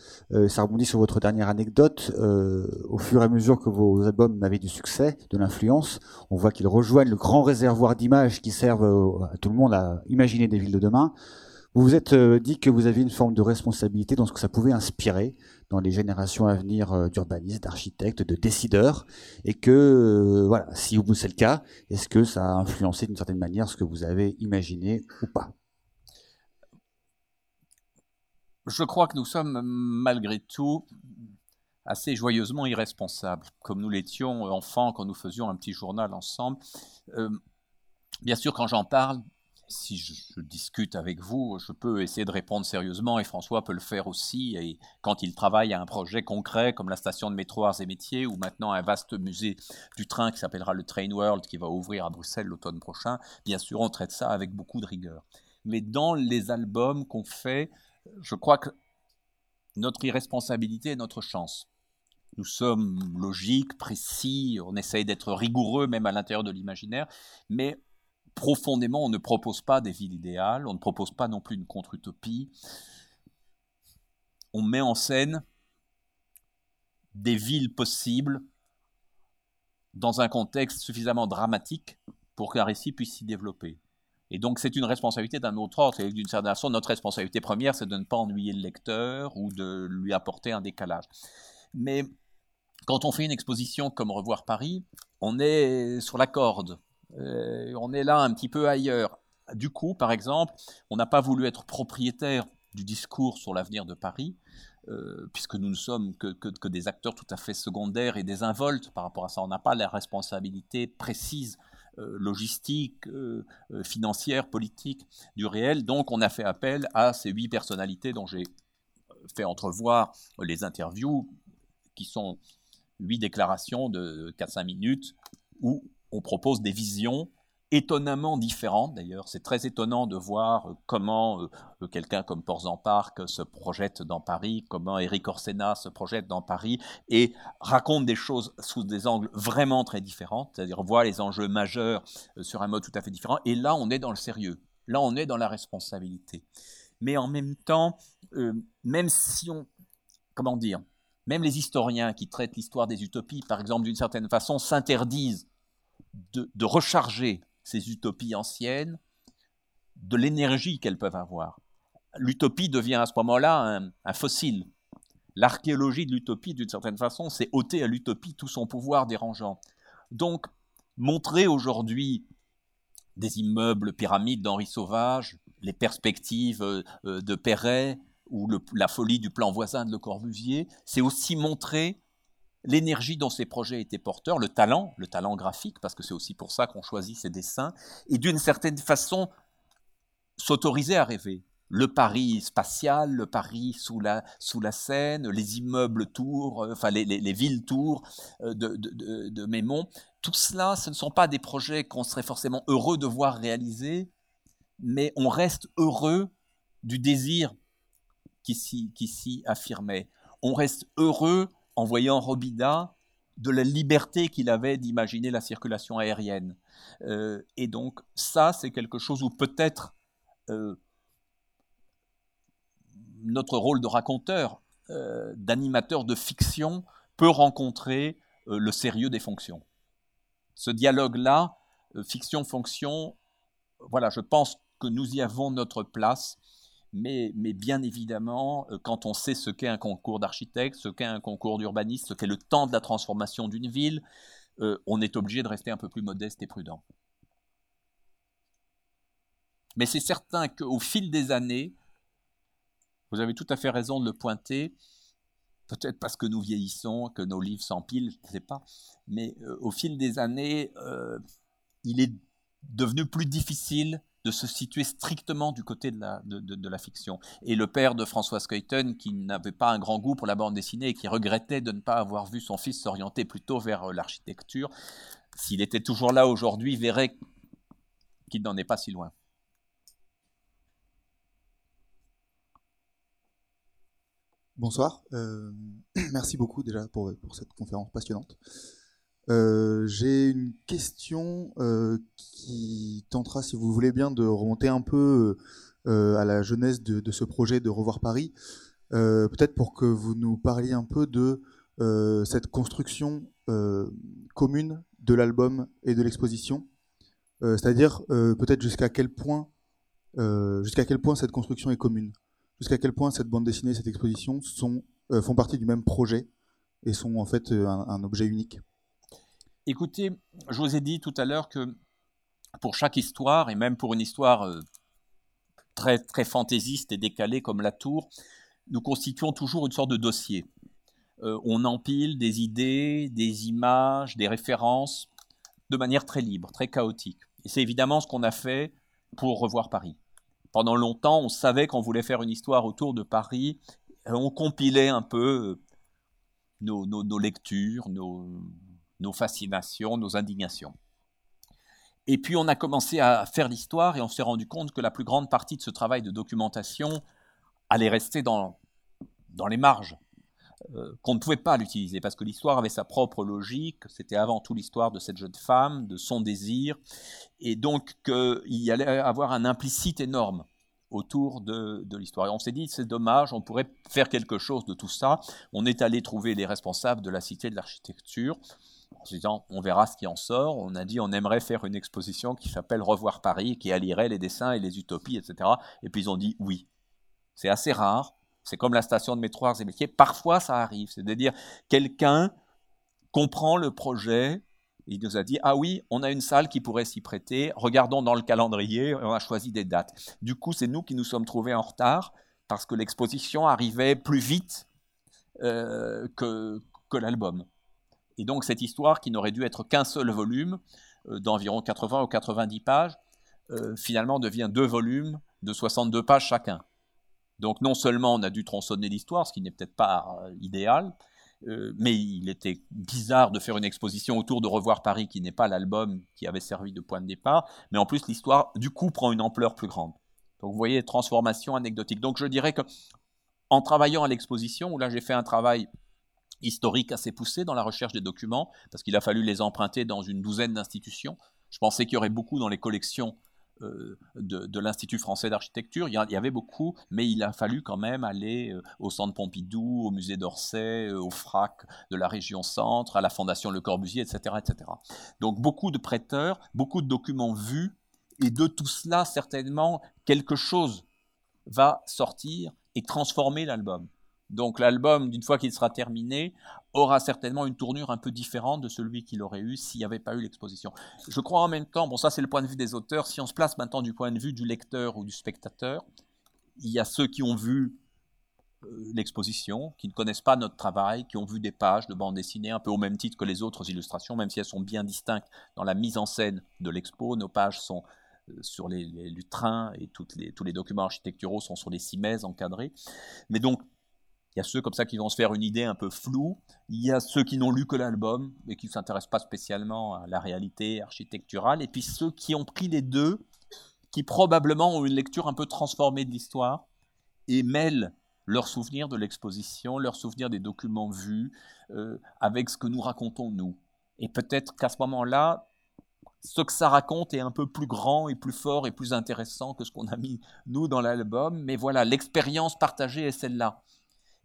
ça rebondit sur votre dernière anecdote, au fur et à mesure que vos albums avaient du succès, de l'influence, on voit qu'ils rejoignent le grand réservoir d'images qui servent à tout le monde à imaginer des villes de demain. Vous vous êtes euh, dit que vous aviez une forme de responsabilité dans ce que ça pouvait inspirer dans les générations à venir euh, d'urbanistes, d'architectes, de décideurs, et que, euh, voilà, si vous c'est le cas, est-ce que ça a influencé d'une certaine manière ce que vous avez imaginé ou pas? Je crois que nous sommes malgré tout assez joyeusement irresponsables, comme nous l'étions enfants quand nous faisions un petit journal ensemble. bien sûr, quand j'en parle, si je, discute avec vous, je peux essayer de répondre sérieusement et François peut le faire aussi. Et quand il travaille à un projet concret comme la station de métro Arts et Métiers ou maintenant un vaste musée du train qui s'appellera le Train World qui va ouvrir à Bruxelles l'automne prochain, bien sûr, on traite ça avec beaucoup de rigueur. Mais dans les albums qu'on fait, je crois que notre irresponsabilité est notre chance. Nous sommes logiques, précis, on essaye d'être rigoureux même à l'intérieur de l'imaginaire, mais profondément, on ne propose pas des villes idéales, on ne propose pas non plus une contre-utopie. On met en scène des villes possibles dans un contexte suffisamment dramatique pour qu'un récit puisse s'y développer. Et donc c'est une responsabilité d'un autre ordre. Et d'une certaine façon, notre responsabilité première, c'est de ne pas ennuyer le lecteur ou de lui apporter un décalage. Mais quand on fait une exposition comme Revoir Paris, on est sur la corde. Euh, on est là un petit peu ailleurs. Du coup, par exemple, on n'a pas voulu être propriétaire du discours sur l'avenir de Paris, euh, puisque nous ne sommes que, des acteurs tout à fait secondaires et désinvoltes par rapport à ça. On n'a pas la responsabilité précise, euh, logistique, financière, politique du réel. Donc on a fait appel à ces huit personnalités dont j'ai fait entrevoir les interviews, qui sont huit déclarations de 4-5 minutes, où on propose des visions étonnamment différentes d'ailleurs. C'est très étonnant de voir euh, comment euh, euh, quelqu'un comme Porzan Park se projette dans Paris, comment Eric Orsena se projette dans Paris et raconte des choses sous des angles vraiment très différents, c'est-à-dire voit les enjeux majeurs sur un mode tout à fait différent. Et là, on est dans le sérieux, là, on est dans la responsabilité. Mais en même temps, même si on, comment dire, même les historiens qui traitent l'histoire des utopies, par exemple, d'une certaine façon, s'interdisent de, recharger ces utopies anciennes de l'énergie qu'elles peuvent avoir. L'utopie devient à ce moment-là un, fossile. L'archéologie de l'utopie, d'une certaine façon, c'est ôter à l'utopie tout son pouvoir dérangeant. Donc, montrer aujourd'hui des immeubles pyramides d'Henri Sauvage, les perspectives euh, de Perret ou la folie du plan voisin de Le Corbusier, c'est aussi montrer l'énergie dont ces projets étaient porteurs, le talent, le talent graphique, parce que c'est aussi pour ça qu'on choisit ces dessins, et d'une certaine façon s'autoriser à rêver. Le Paris spatial, le Paris sous la, sous la Seine, les immeubles tours, euh, enfin les, villes tours euh, de, de, de, Mémont, tout cela, ce ne sont pas des projets qu'on serait forcément heureux de voir réalisés, mais on reste heureux du désir qui s'y affirmait. On reste heureux en voyant Robida de la liberté qu'il avait d'imaginer la circulation aérienne. Euh, et donc ça, c'est quelque chose où peut-être euh, notre rôle de raconteur, euh, d'animateur de fiction, peut rencontrer le sérieux des fonctions. Ce dialogue-là, fiction-fonction, voilà, je pense que nous y avons notre place mais, bien évidemment, euh, quand on sait ce qu'est un concours d'architecte, ce qu'est un concours d'urbaniste, ce qu'est le temps de la transformation d'une ville, euh, on est obligé de rester un peu plus modeste et prudent. Mais c'est certain qu'au fil des années, vous avez tout à fait raison de le pointer, peut-être parce que nous vieillissons, que nos livres s'empilent, je ne sais pas, mais euh, au fil des années, il est devenu plus difficile de se situer strictement du côté de la, de, la fiction. Et le père de François Skeuten, qui n'avait pas un grand goût pour la bande dessinée et qui regrettait de ne pas avoir vu son fils s'orienter plutôt vers euh, l'architecture, s'il était toujours là aujourd'hui, verrait qu'il n'en est pas si loin. Bonsoir. Euh, [clears throat] merci beaucoup déjà pour, pour cette conférence passionnante. Euh, j'ai une question euh, qui tentera, si vous voulez bien, de remonter un peu euh, à la jeunesse de, ce projet de Revoir Paris. Peut-être pour que vous nous parliez un peu de cette construction commune de l'album et de l'exposition. C'est-à-dire peut-être jusqu'à quel point jusqu'à quel point cette construction est commune, jusqu'à quel point cette bande dessinée, cette exposition sont, font partie du même projet et sont en fait un objet unique? Écoutez, je vous ai dit tout à l'heure que pour chaque histoire, et même pour une histoire euh, très, fantaisiste et décalée comme La Tour, nous constituons toujours une sorte de dossier. Euh, on empile des idées, des images, des références de manière très libre, très chaotique. Et c'est évidemment ce qu'on a fait pour revoir Paris. Pendant longtemps, on savait qu'on voulait faire une histoire autour de Paris. On compilait un peu euh, nos lectures, nos, nos fascinations, nos indignations. Et puis on a commencé à faire l'histoire et on s'est rendu compte que la plus grande partie de ce travail de documentation allait rester dans, dans les marges, euh, qu'on ne pouvait pas l'utiliser parce que l'histoire avait sa propre logique, c'était avant tout l'histoire de cette jeune femme, de son désir, et donc qu'il y allait avoir un implicite énorme autour de, de l'histoire. Et on s'est dit, c'est dommage, on pourrait faire quelque chose de tout ça. On est allé trouver les responsables de la Cité de l'Architecture, en se disant on verra ce qui en sort. On a dit on aimerait faire une exposition qui s'appelle Revoir Paris, qui allierait les dessins et les utopies, etc. Et puis ils ont dit oui. C'est assez rare. C'est comme la station de métro Arts et Métiers. Parfois ça arrive. C'est-à-dire quelqu'un comprend le projet. Il nous a dit ah oui, on a une salle qui pourrait s'y prêter. Regardons dans le calendrier. On a choisi des dates. Du coup, c'est nous qui nous sommes trouvés en retard parce que l'exposition arrivait plus vite euh, que, que l'album. Et donc cette histoire, qui n'aurait dû être qu'un seul volume, euh, d'environ 80 ou 90 pages, euh, finalement devient deux volumes de 62 pages chacun. Donc non seulement on a dû tronçonner l'histoire, ce qui n'est peut-être pas euh, idéal, mais il était bizarre de faire une exposition autour de Revoir Paris, qui n'est pas l'album qui avait servi de point de départ, mais en plus l'histoire du coup prend une ampleur plus grande. Donc vous voyez, transformation anecdotique. Donc je dirais que en travaillant à l'exposition, où là j'ai fait un travail historique assez poussé dans la recherche des documents, parce qu'il a fallu les emprunter dans une douzaine d'institutions. Je pensais qu'il y aurait beaucoup dans les collections euh, de, l'Institut français d'architecture. Il y avait beaucoup, mais il a fallu quand même aller euh, au Centre Pompidou, au musée d'Orsay, euh, au FRAC de la région centre, à la Fondation Le Corbusier, etc., etc. Donc beaucoup de prêteurs, beaucoup de documents vus, et de tout cela, certainement, quelque chose va sortir et transformer l'album. Donc l'album, d'une fois qu'il sera terminé, aura certainement une tournure un peu différente de celui qu'il aurait eu s'il n'y avait pas eu l'exposition. Je crois en même temps, bon ça c'est le point de vue des auteurs, si on se place maintenant du point de vue du lecteur ou du spectateur, il y a ceux qui ont vu euh, l'exposition, qui ne connaissent pas notre travail, qui ont vu des pages de bande dessinée un peu au même titre que les autres illustrations, même si elles sont bien distinctes dans la mise en scène de l'expo. Nos pages sont euh, sur les, lutrins et toutes les, tous les documents architecturaux sont sur les cimaises encadrées. Mais donc il y a ceux comme ça qui vont se faire une idée un peu floue. Il y a ceux qui n'ont lu que l'album et qui ne s'intéressent pas spécialement à la réalité architecturale. Et puis ceux qui ont pris les deux, qui probablement ont une lecture un peu transformée de l'histoire et mêlent leur souvenir de l'exposition, leur souvenir des documents vus, euh, avec ce que nous racontons nous. Et peut-être qu'à ce moment-là, ce que ça raconte est un peu plus grand et plus fort et plus intéressant que ce qu'on a mis nous dans l'album. Mais voilà, l'expérience partagée est celle-là.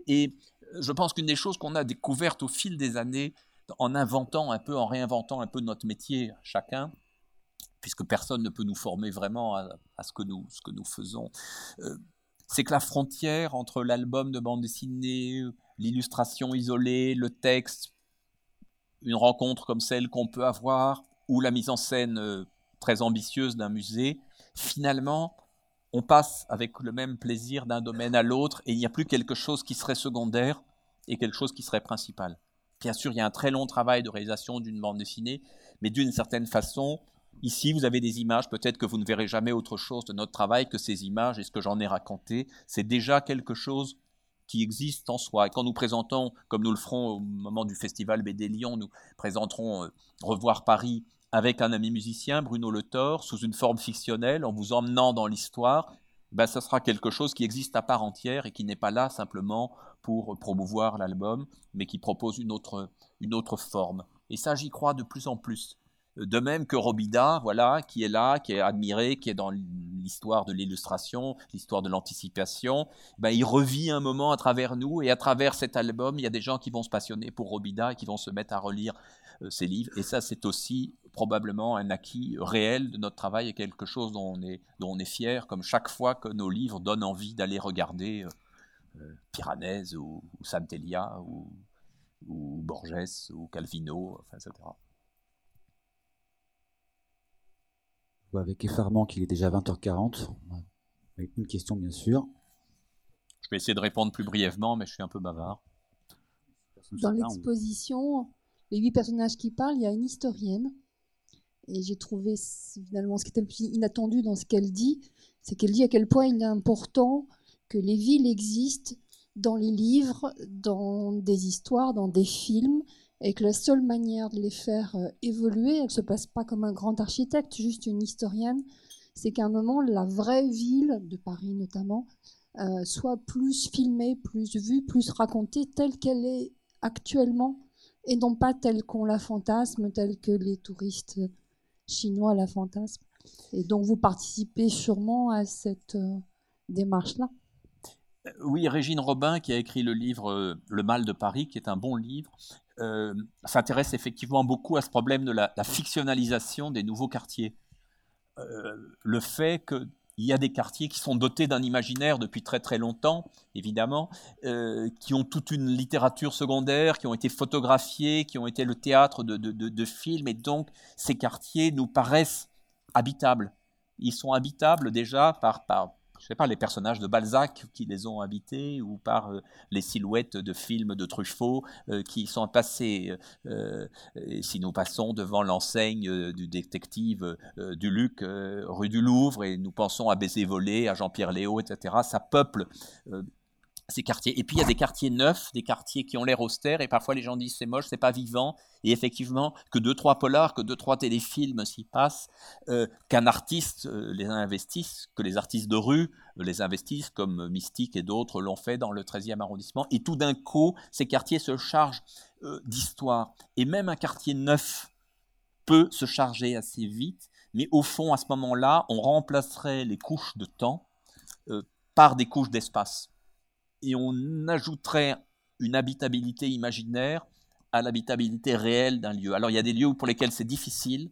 Et je pense qu'une des choses qu'on a découvertes au fil des années, en inventant un peu, en réinventant un peu notre métier chacun, puisque personne ne peut nous former vraiment à, ce, que nous, faisons, euh, c'est que la frontière entre l'album de bande dessinée, l'illustration isolée, le texte, une rencontre comme celle qu'on peut avoir, ou la mise en scène euh, très ambitieuse d'un musée, finalement, on passe avec le même plaisir d'un domaine à l'autre et il n'y a plus quelque chose qui serait secondaire et quelque chose qui serait principal. Bien sûr, il y a un très long travail de réalisation d'une bande dessinée, mais d'une certaine façon, ici, vous avez des images, peut-être que vous ne verrez jamais autre chose de notre travail que ces images et ce que j'en ai raconté. C'est déjà quelque chose qui existe en soi. Et quand nous présentons, comme nous le ferons au moment du festival BD Lyon, nous présenterons euh, Revoir Paris avec un ami musicien, Bruno Le Thor, sous une forme fictionnelle, en vous emmenant dans l'histoire, ben, ça sera quelque chose qui existe à part entière et qui n'est pas là simplement pour promouvoir l'album, mais qui propose une autre, une autre forme. Et ça, j'y crois de plus en plus. De même que Robida, voilà, qui est là, qui est admiré, qui est dans l'histoire de l'illustration, l'histoire de l'anticipation, ben, il revit un moment à travers nous et à travers cet album, il y a des gens qui vont se passionner pour Robida et qui vont se mettre à relire euh, ses livres. Et ça, c'est aussi probablement un acquis réel de notre travail et quelque chose dont on est, dont on est fier, comme chaque fois que nos livres donnent envie d'aller regarder euh, euh Piranèse ou, ou Santelia ou, ou, Borges ou Calvino, enfin, etc. Avec effarement qu'il est déjà 20h40. Avec une question, bien sûr. Je vais essayer de répondre plus brièvement, mais je suis un peu bavard. Dans l'exposition, les huit personnages qui parlent, il y a une historienne et j'ai trouvé finalement ce qui était le plus inattendu dans ce qu'elle dit, c'est qu'elle dit à quel point il est important que les villes existent dans les livres, dans des histoires, dans des films, et que la seule manière de les faire euh, évoluer, elle ne se passe pas comme un grand architecte, juste une historienne, c'est qu'à un moment, la vraie ville, de Paris notamment, euh, soit plus filmée, plus vue, plus racontée telle qu'elle est actuellement, et non pas telle qu'on la fantasme, telle que les touristes chinois la fantasme. Et donc vous participez sûrement à cette euh, démarche-là. Euh, oui, Régine Robin, qui a écrit le livre euh, Le mal de Paris, qui est un bon livre, s'intéresse effectivement beaucoup à ce problème de la, fictionnalisation des nouveaux quartiers. le fait que il y a des quartiers qui sont dotés d'un imaginaire depuis très très longtemps, évidemment, euh, qui ont toute une littérature secondaire, qui ont été photographiés, qui ont été le théâtre de, de films, et donc ces quartiers nous paraissent habitables. Ils sont habitables déjà par, par, je sais pas, les personnages de Balzac qui les ont habités ou par euh, les silhouettes de films de Truffaut euh, qui sont passés. Euh, si nous passons devant l'enseigne du détective du Luc rue du Louvre et nous pensons à Baiser volé, à Jean-Pierre Léo, etc., ça peuple Et puis il y a des quartiers neufs, des quartiers qui ont l'air austères, et parfois les gens disent c'est moche, c'est pas vivant. Et effectivement, que deux trois polars, que deux trois téléfilms s'y passent, euh, qu'un artiste euh, les investisse, que les artistes de rue euh, les investissent, comme Mystique et d'autres l'ont fait dans le 13e arrondissement. Et tout d'un coup, ces quartiers se chargent d'histoire. Et même un quartier neuf peut se charger assez vite, mais au fond, à ce moment-là, on remplacerait les couches de temps par des couches d'espace et on ajouterait une habitabilité imaginaire à l'habitabilité réelle d'un lieu. Alors il y a des lieux pour lesquels c'est difficile,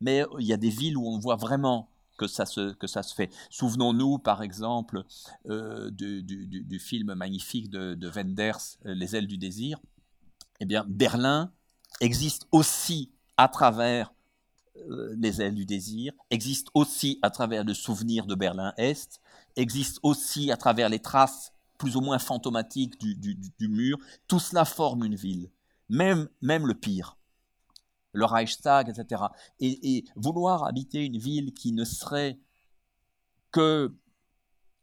mais il y a des villes où on voit vraiment que ça se, que ça se fait. Souvenons-nous par exemple euh, du, film magnifique de, de Wenders, euh, Les ailes du désir. Eh bien, Berlin existe aussi à travers euh, les ailes du désir, existe aussi à travers le souvenir de Berlin-Est, existe aussi à travers les traces plus ou moins fantomatique du, mur, tout cela forme une ville, même, le pire, le Reichstag, etc. Et, vouloir habiter une ville qui ne serait que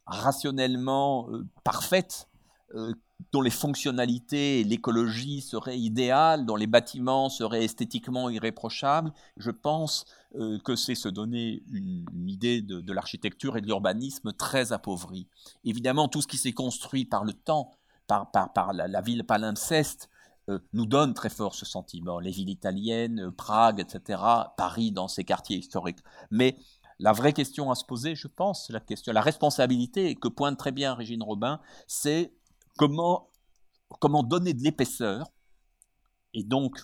rationnellement euh, parfaite, euh, dont les fonctionnalités et l'écologie seraient idéales, dont les bâtiments seraient esthétiquement irréprochables. Je pense euh, que c'est se donner une, idée de, l'architecture et de l'urbanisme très appauvrie. Évidemment, tout ce qui s'est construit par le temps, par, la, ville palimpseste, euh, nous donne très fort ce sentiment. Les villes italiennes, Prague, etc., Paris dans ces quartiers historiques. Mais la vraie question à se poser, je pense, la question, la responsabilité que pointe très bien Régine Robin, c'est comment, donner de l'épaisseur et donc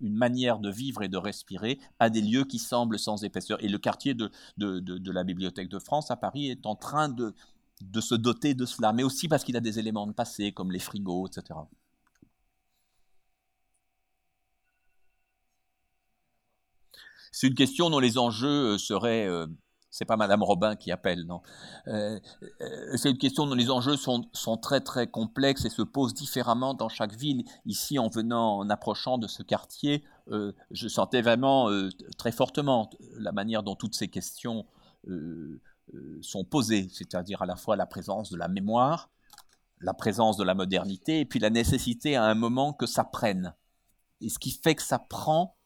une manière de vivre et de respirer à des lieux qui semblent sans épaisseur. Et le quartier de, la Bibliothèque de France à Paris est en train de, de se doter de cela, mais aussi parce qu'il a des éléments de passé comme les frigos, etc. C'est une question dont les enjeux euh, seraient euh, c'est pas Madame Robin qui appelle, non. Euh, euh, c'est une question dont les enjeux sont, sont, très très complexes et se posent différemment dans chaque ville. Ici, en venant, en approchant de ce quartier, euh, je sentais vraiment très fortement la manière dont toutes ces questions sont posées, c'est-à-dire à la fois la présence de la mémoire, la présence de la modernité, et puis la nécessité à un moment que ça prenne. Et ce qui fait que ça prend,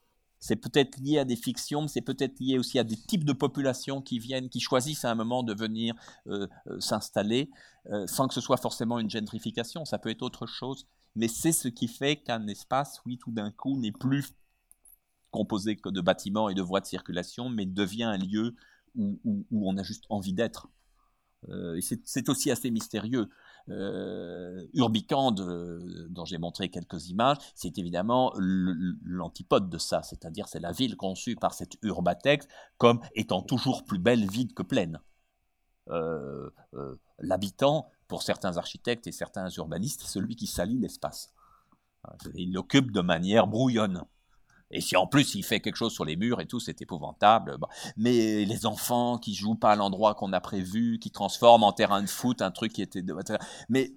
c'est peut-être lié à des fictions, mais c'est peut-être lié aussi à des types de populations qui viennent, qui choisissent à un moment de venir euh, euh, s'installer, euh, sans que ce soit forcément une gentrification, ça peut être autre chose. Mais c'est ce qui fait qu'un espace, oui, tout d'un coup, n'est plus composé que de bâtiments et de voies de circulation, mais devient un lieu où, où on a juste envie d'être. Et c'est aussi assez mystérieux euh, Urbicande, euh, dont j'ai montré quelques images, c'est évidemment l'antipode de ça, c'est-à-dire c'est la ville conçue par cet urbatex comme étant toujours plus belle vide que pleine. Euh, euh, l'habitant, pour certains architectes et certains urbanistes, c'est celui qui salit l'espace. Il l'occupe de manière brouillonne. Et si en plus il fait quelque chose sur les murs et tout, c'est épouvantable. Mais les enfants qui jouent pas à l'endroit qu'on a prévu, qui transforment en terrain de foot un truc qui était... Mais,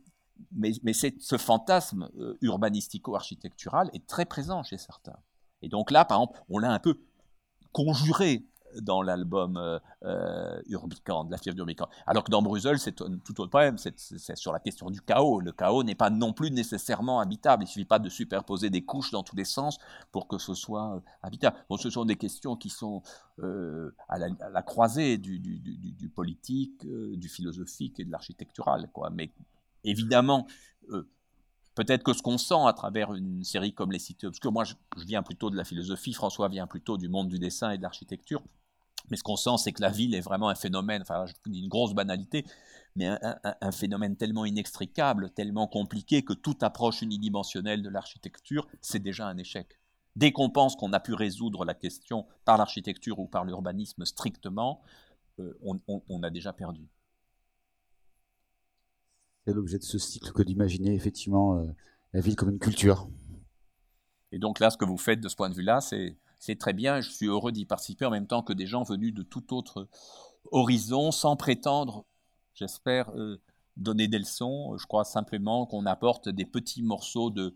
mais, mais ce fantasme euh, urbanistico-architectural est très présent chez certains. Et donc là, par exemple, on l'a un peu conjuré dans l'album euh, euh de la fièvre d'Urbicand. Alors que dans Bruxelles, c'est tout autre problème, c'est sur la question du chaos. Le chaos n'est pas non plus nécessairement habitable. Il ne suffit pas de superposer des couches dans tous les sens pour que ce soit euh, habitable. Bon, ce sont des questions qui sont euh, à, la, croisée du, du, politique, du philosophique et de l'architectural. Mais évidemment, peut-être que ce qu'on sent à travers une série comme Les Cités Obscures, moi je, viens plutôt de la philosophie, François vient plutôt du monde du dessin et de l'architecture, mais ce qu'on sent, c'est que la ville est vraiment un phénomène, enfin, je dis une grosse banalité, mais un, phénomène tellement inextricable, tellement compliqué que toute approche unidimensionnelle de l'architecture, c'est déjà un échec. Dès qu'on pense qu'on a pu résoudre la question par l'architecture ou par l'urbanisme strictement, euh, on, a déjà perdu. C'est l'objet de ce cycle que d'imaginer effectivement euh, la ville comme une culture. Et donc là, ce que vous faites de ce point de vue-là, c'est c'est très bien, je suis heureux d'y participer en même temps que des gens venus de tout autre horizon, sans prétendre, j'espère, euh, donner des leçons. Je crois simplement qu'on apporte des petits morceaux de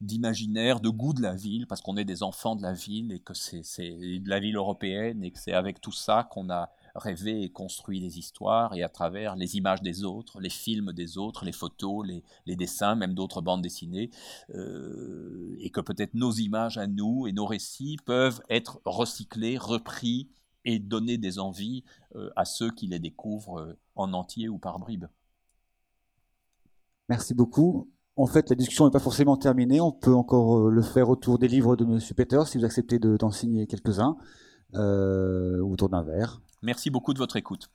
d'imaginaire, de goût de la ville, parce qu'on est des enfants de la ville et que c'est de la ville européenne et que c'est avec tout ça qu'on a rêver et construire des histoires, et à travers les images des autres, les films des autres, les photos, les, dessins, même d'autres bandes dessinées, euh, et que peut-être nos images à nous et nos récits peuvent être recyclés, repris et donner des envies euh, à ceux qui les découvrent euh, en entier ou par bribes. Merci beaucoup. En fait, la discussion n'est pas forcément terminée. On peut encore le faire autour des livres de M. Peters, si vous acceptez d'en signer quelques-uns, autour d'un verre. Merci beaucoup de votre écoute.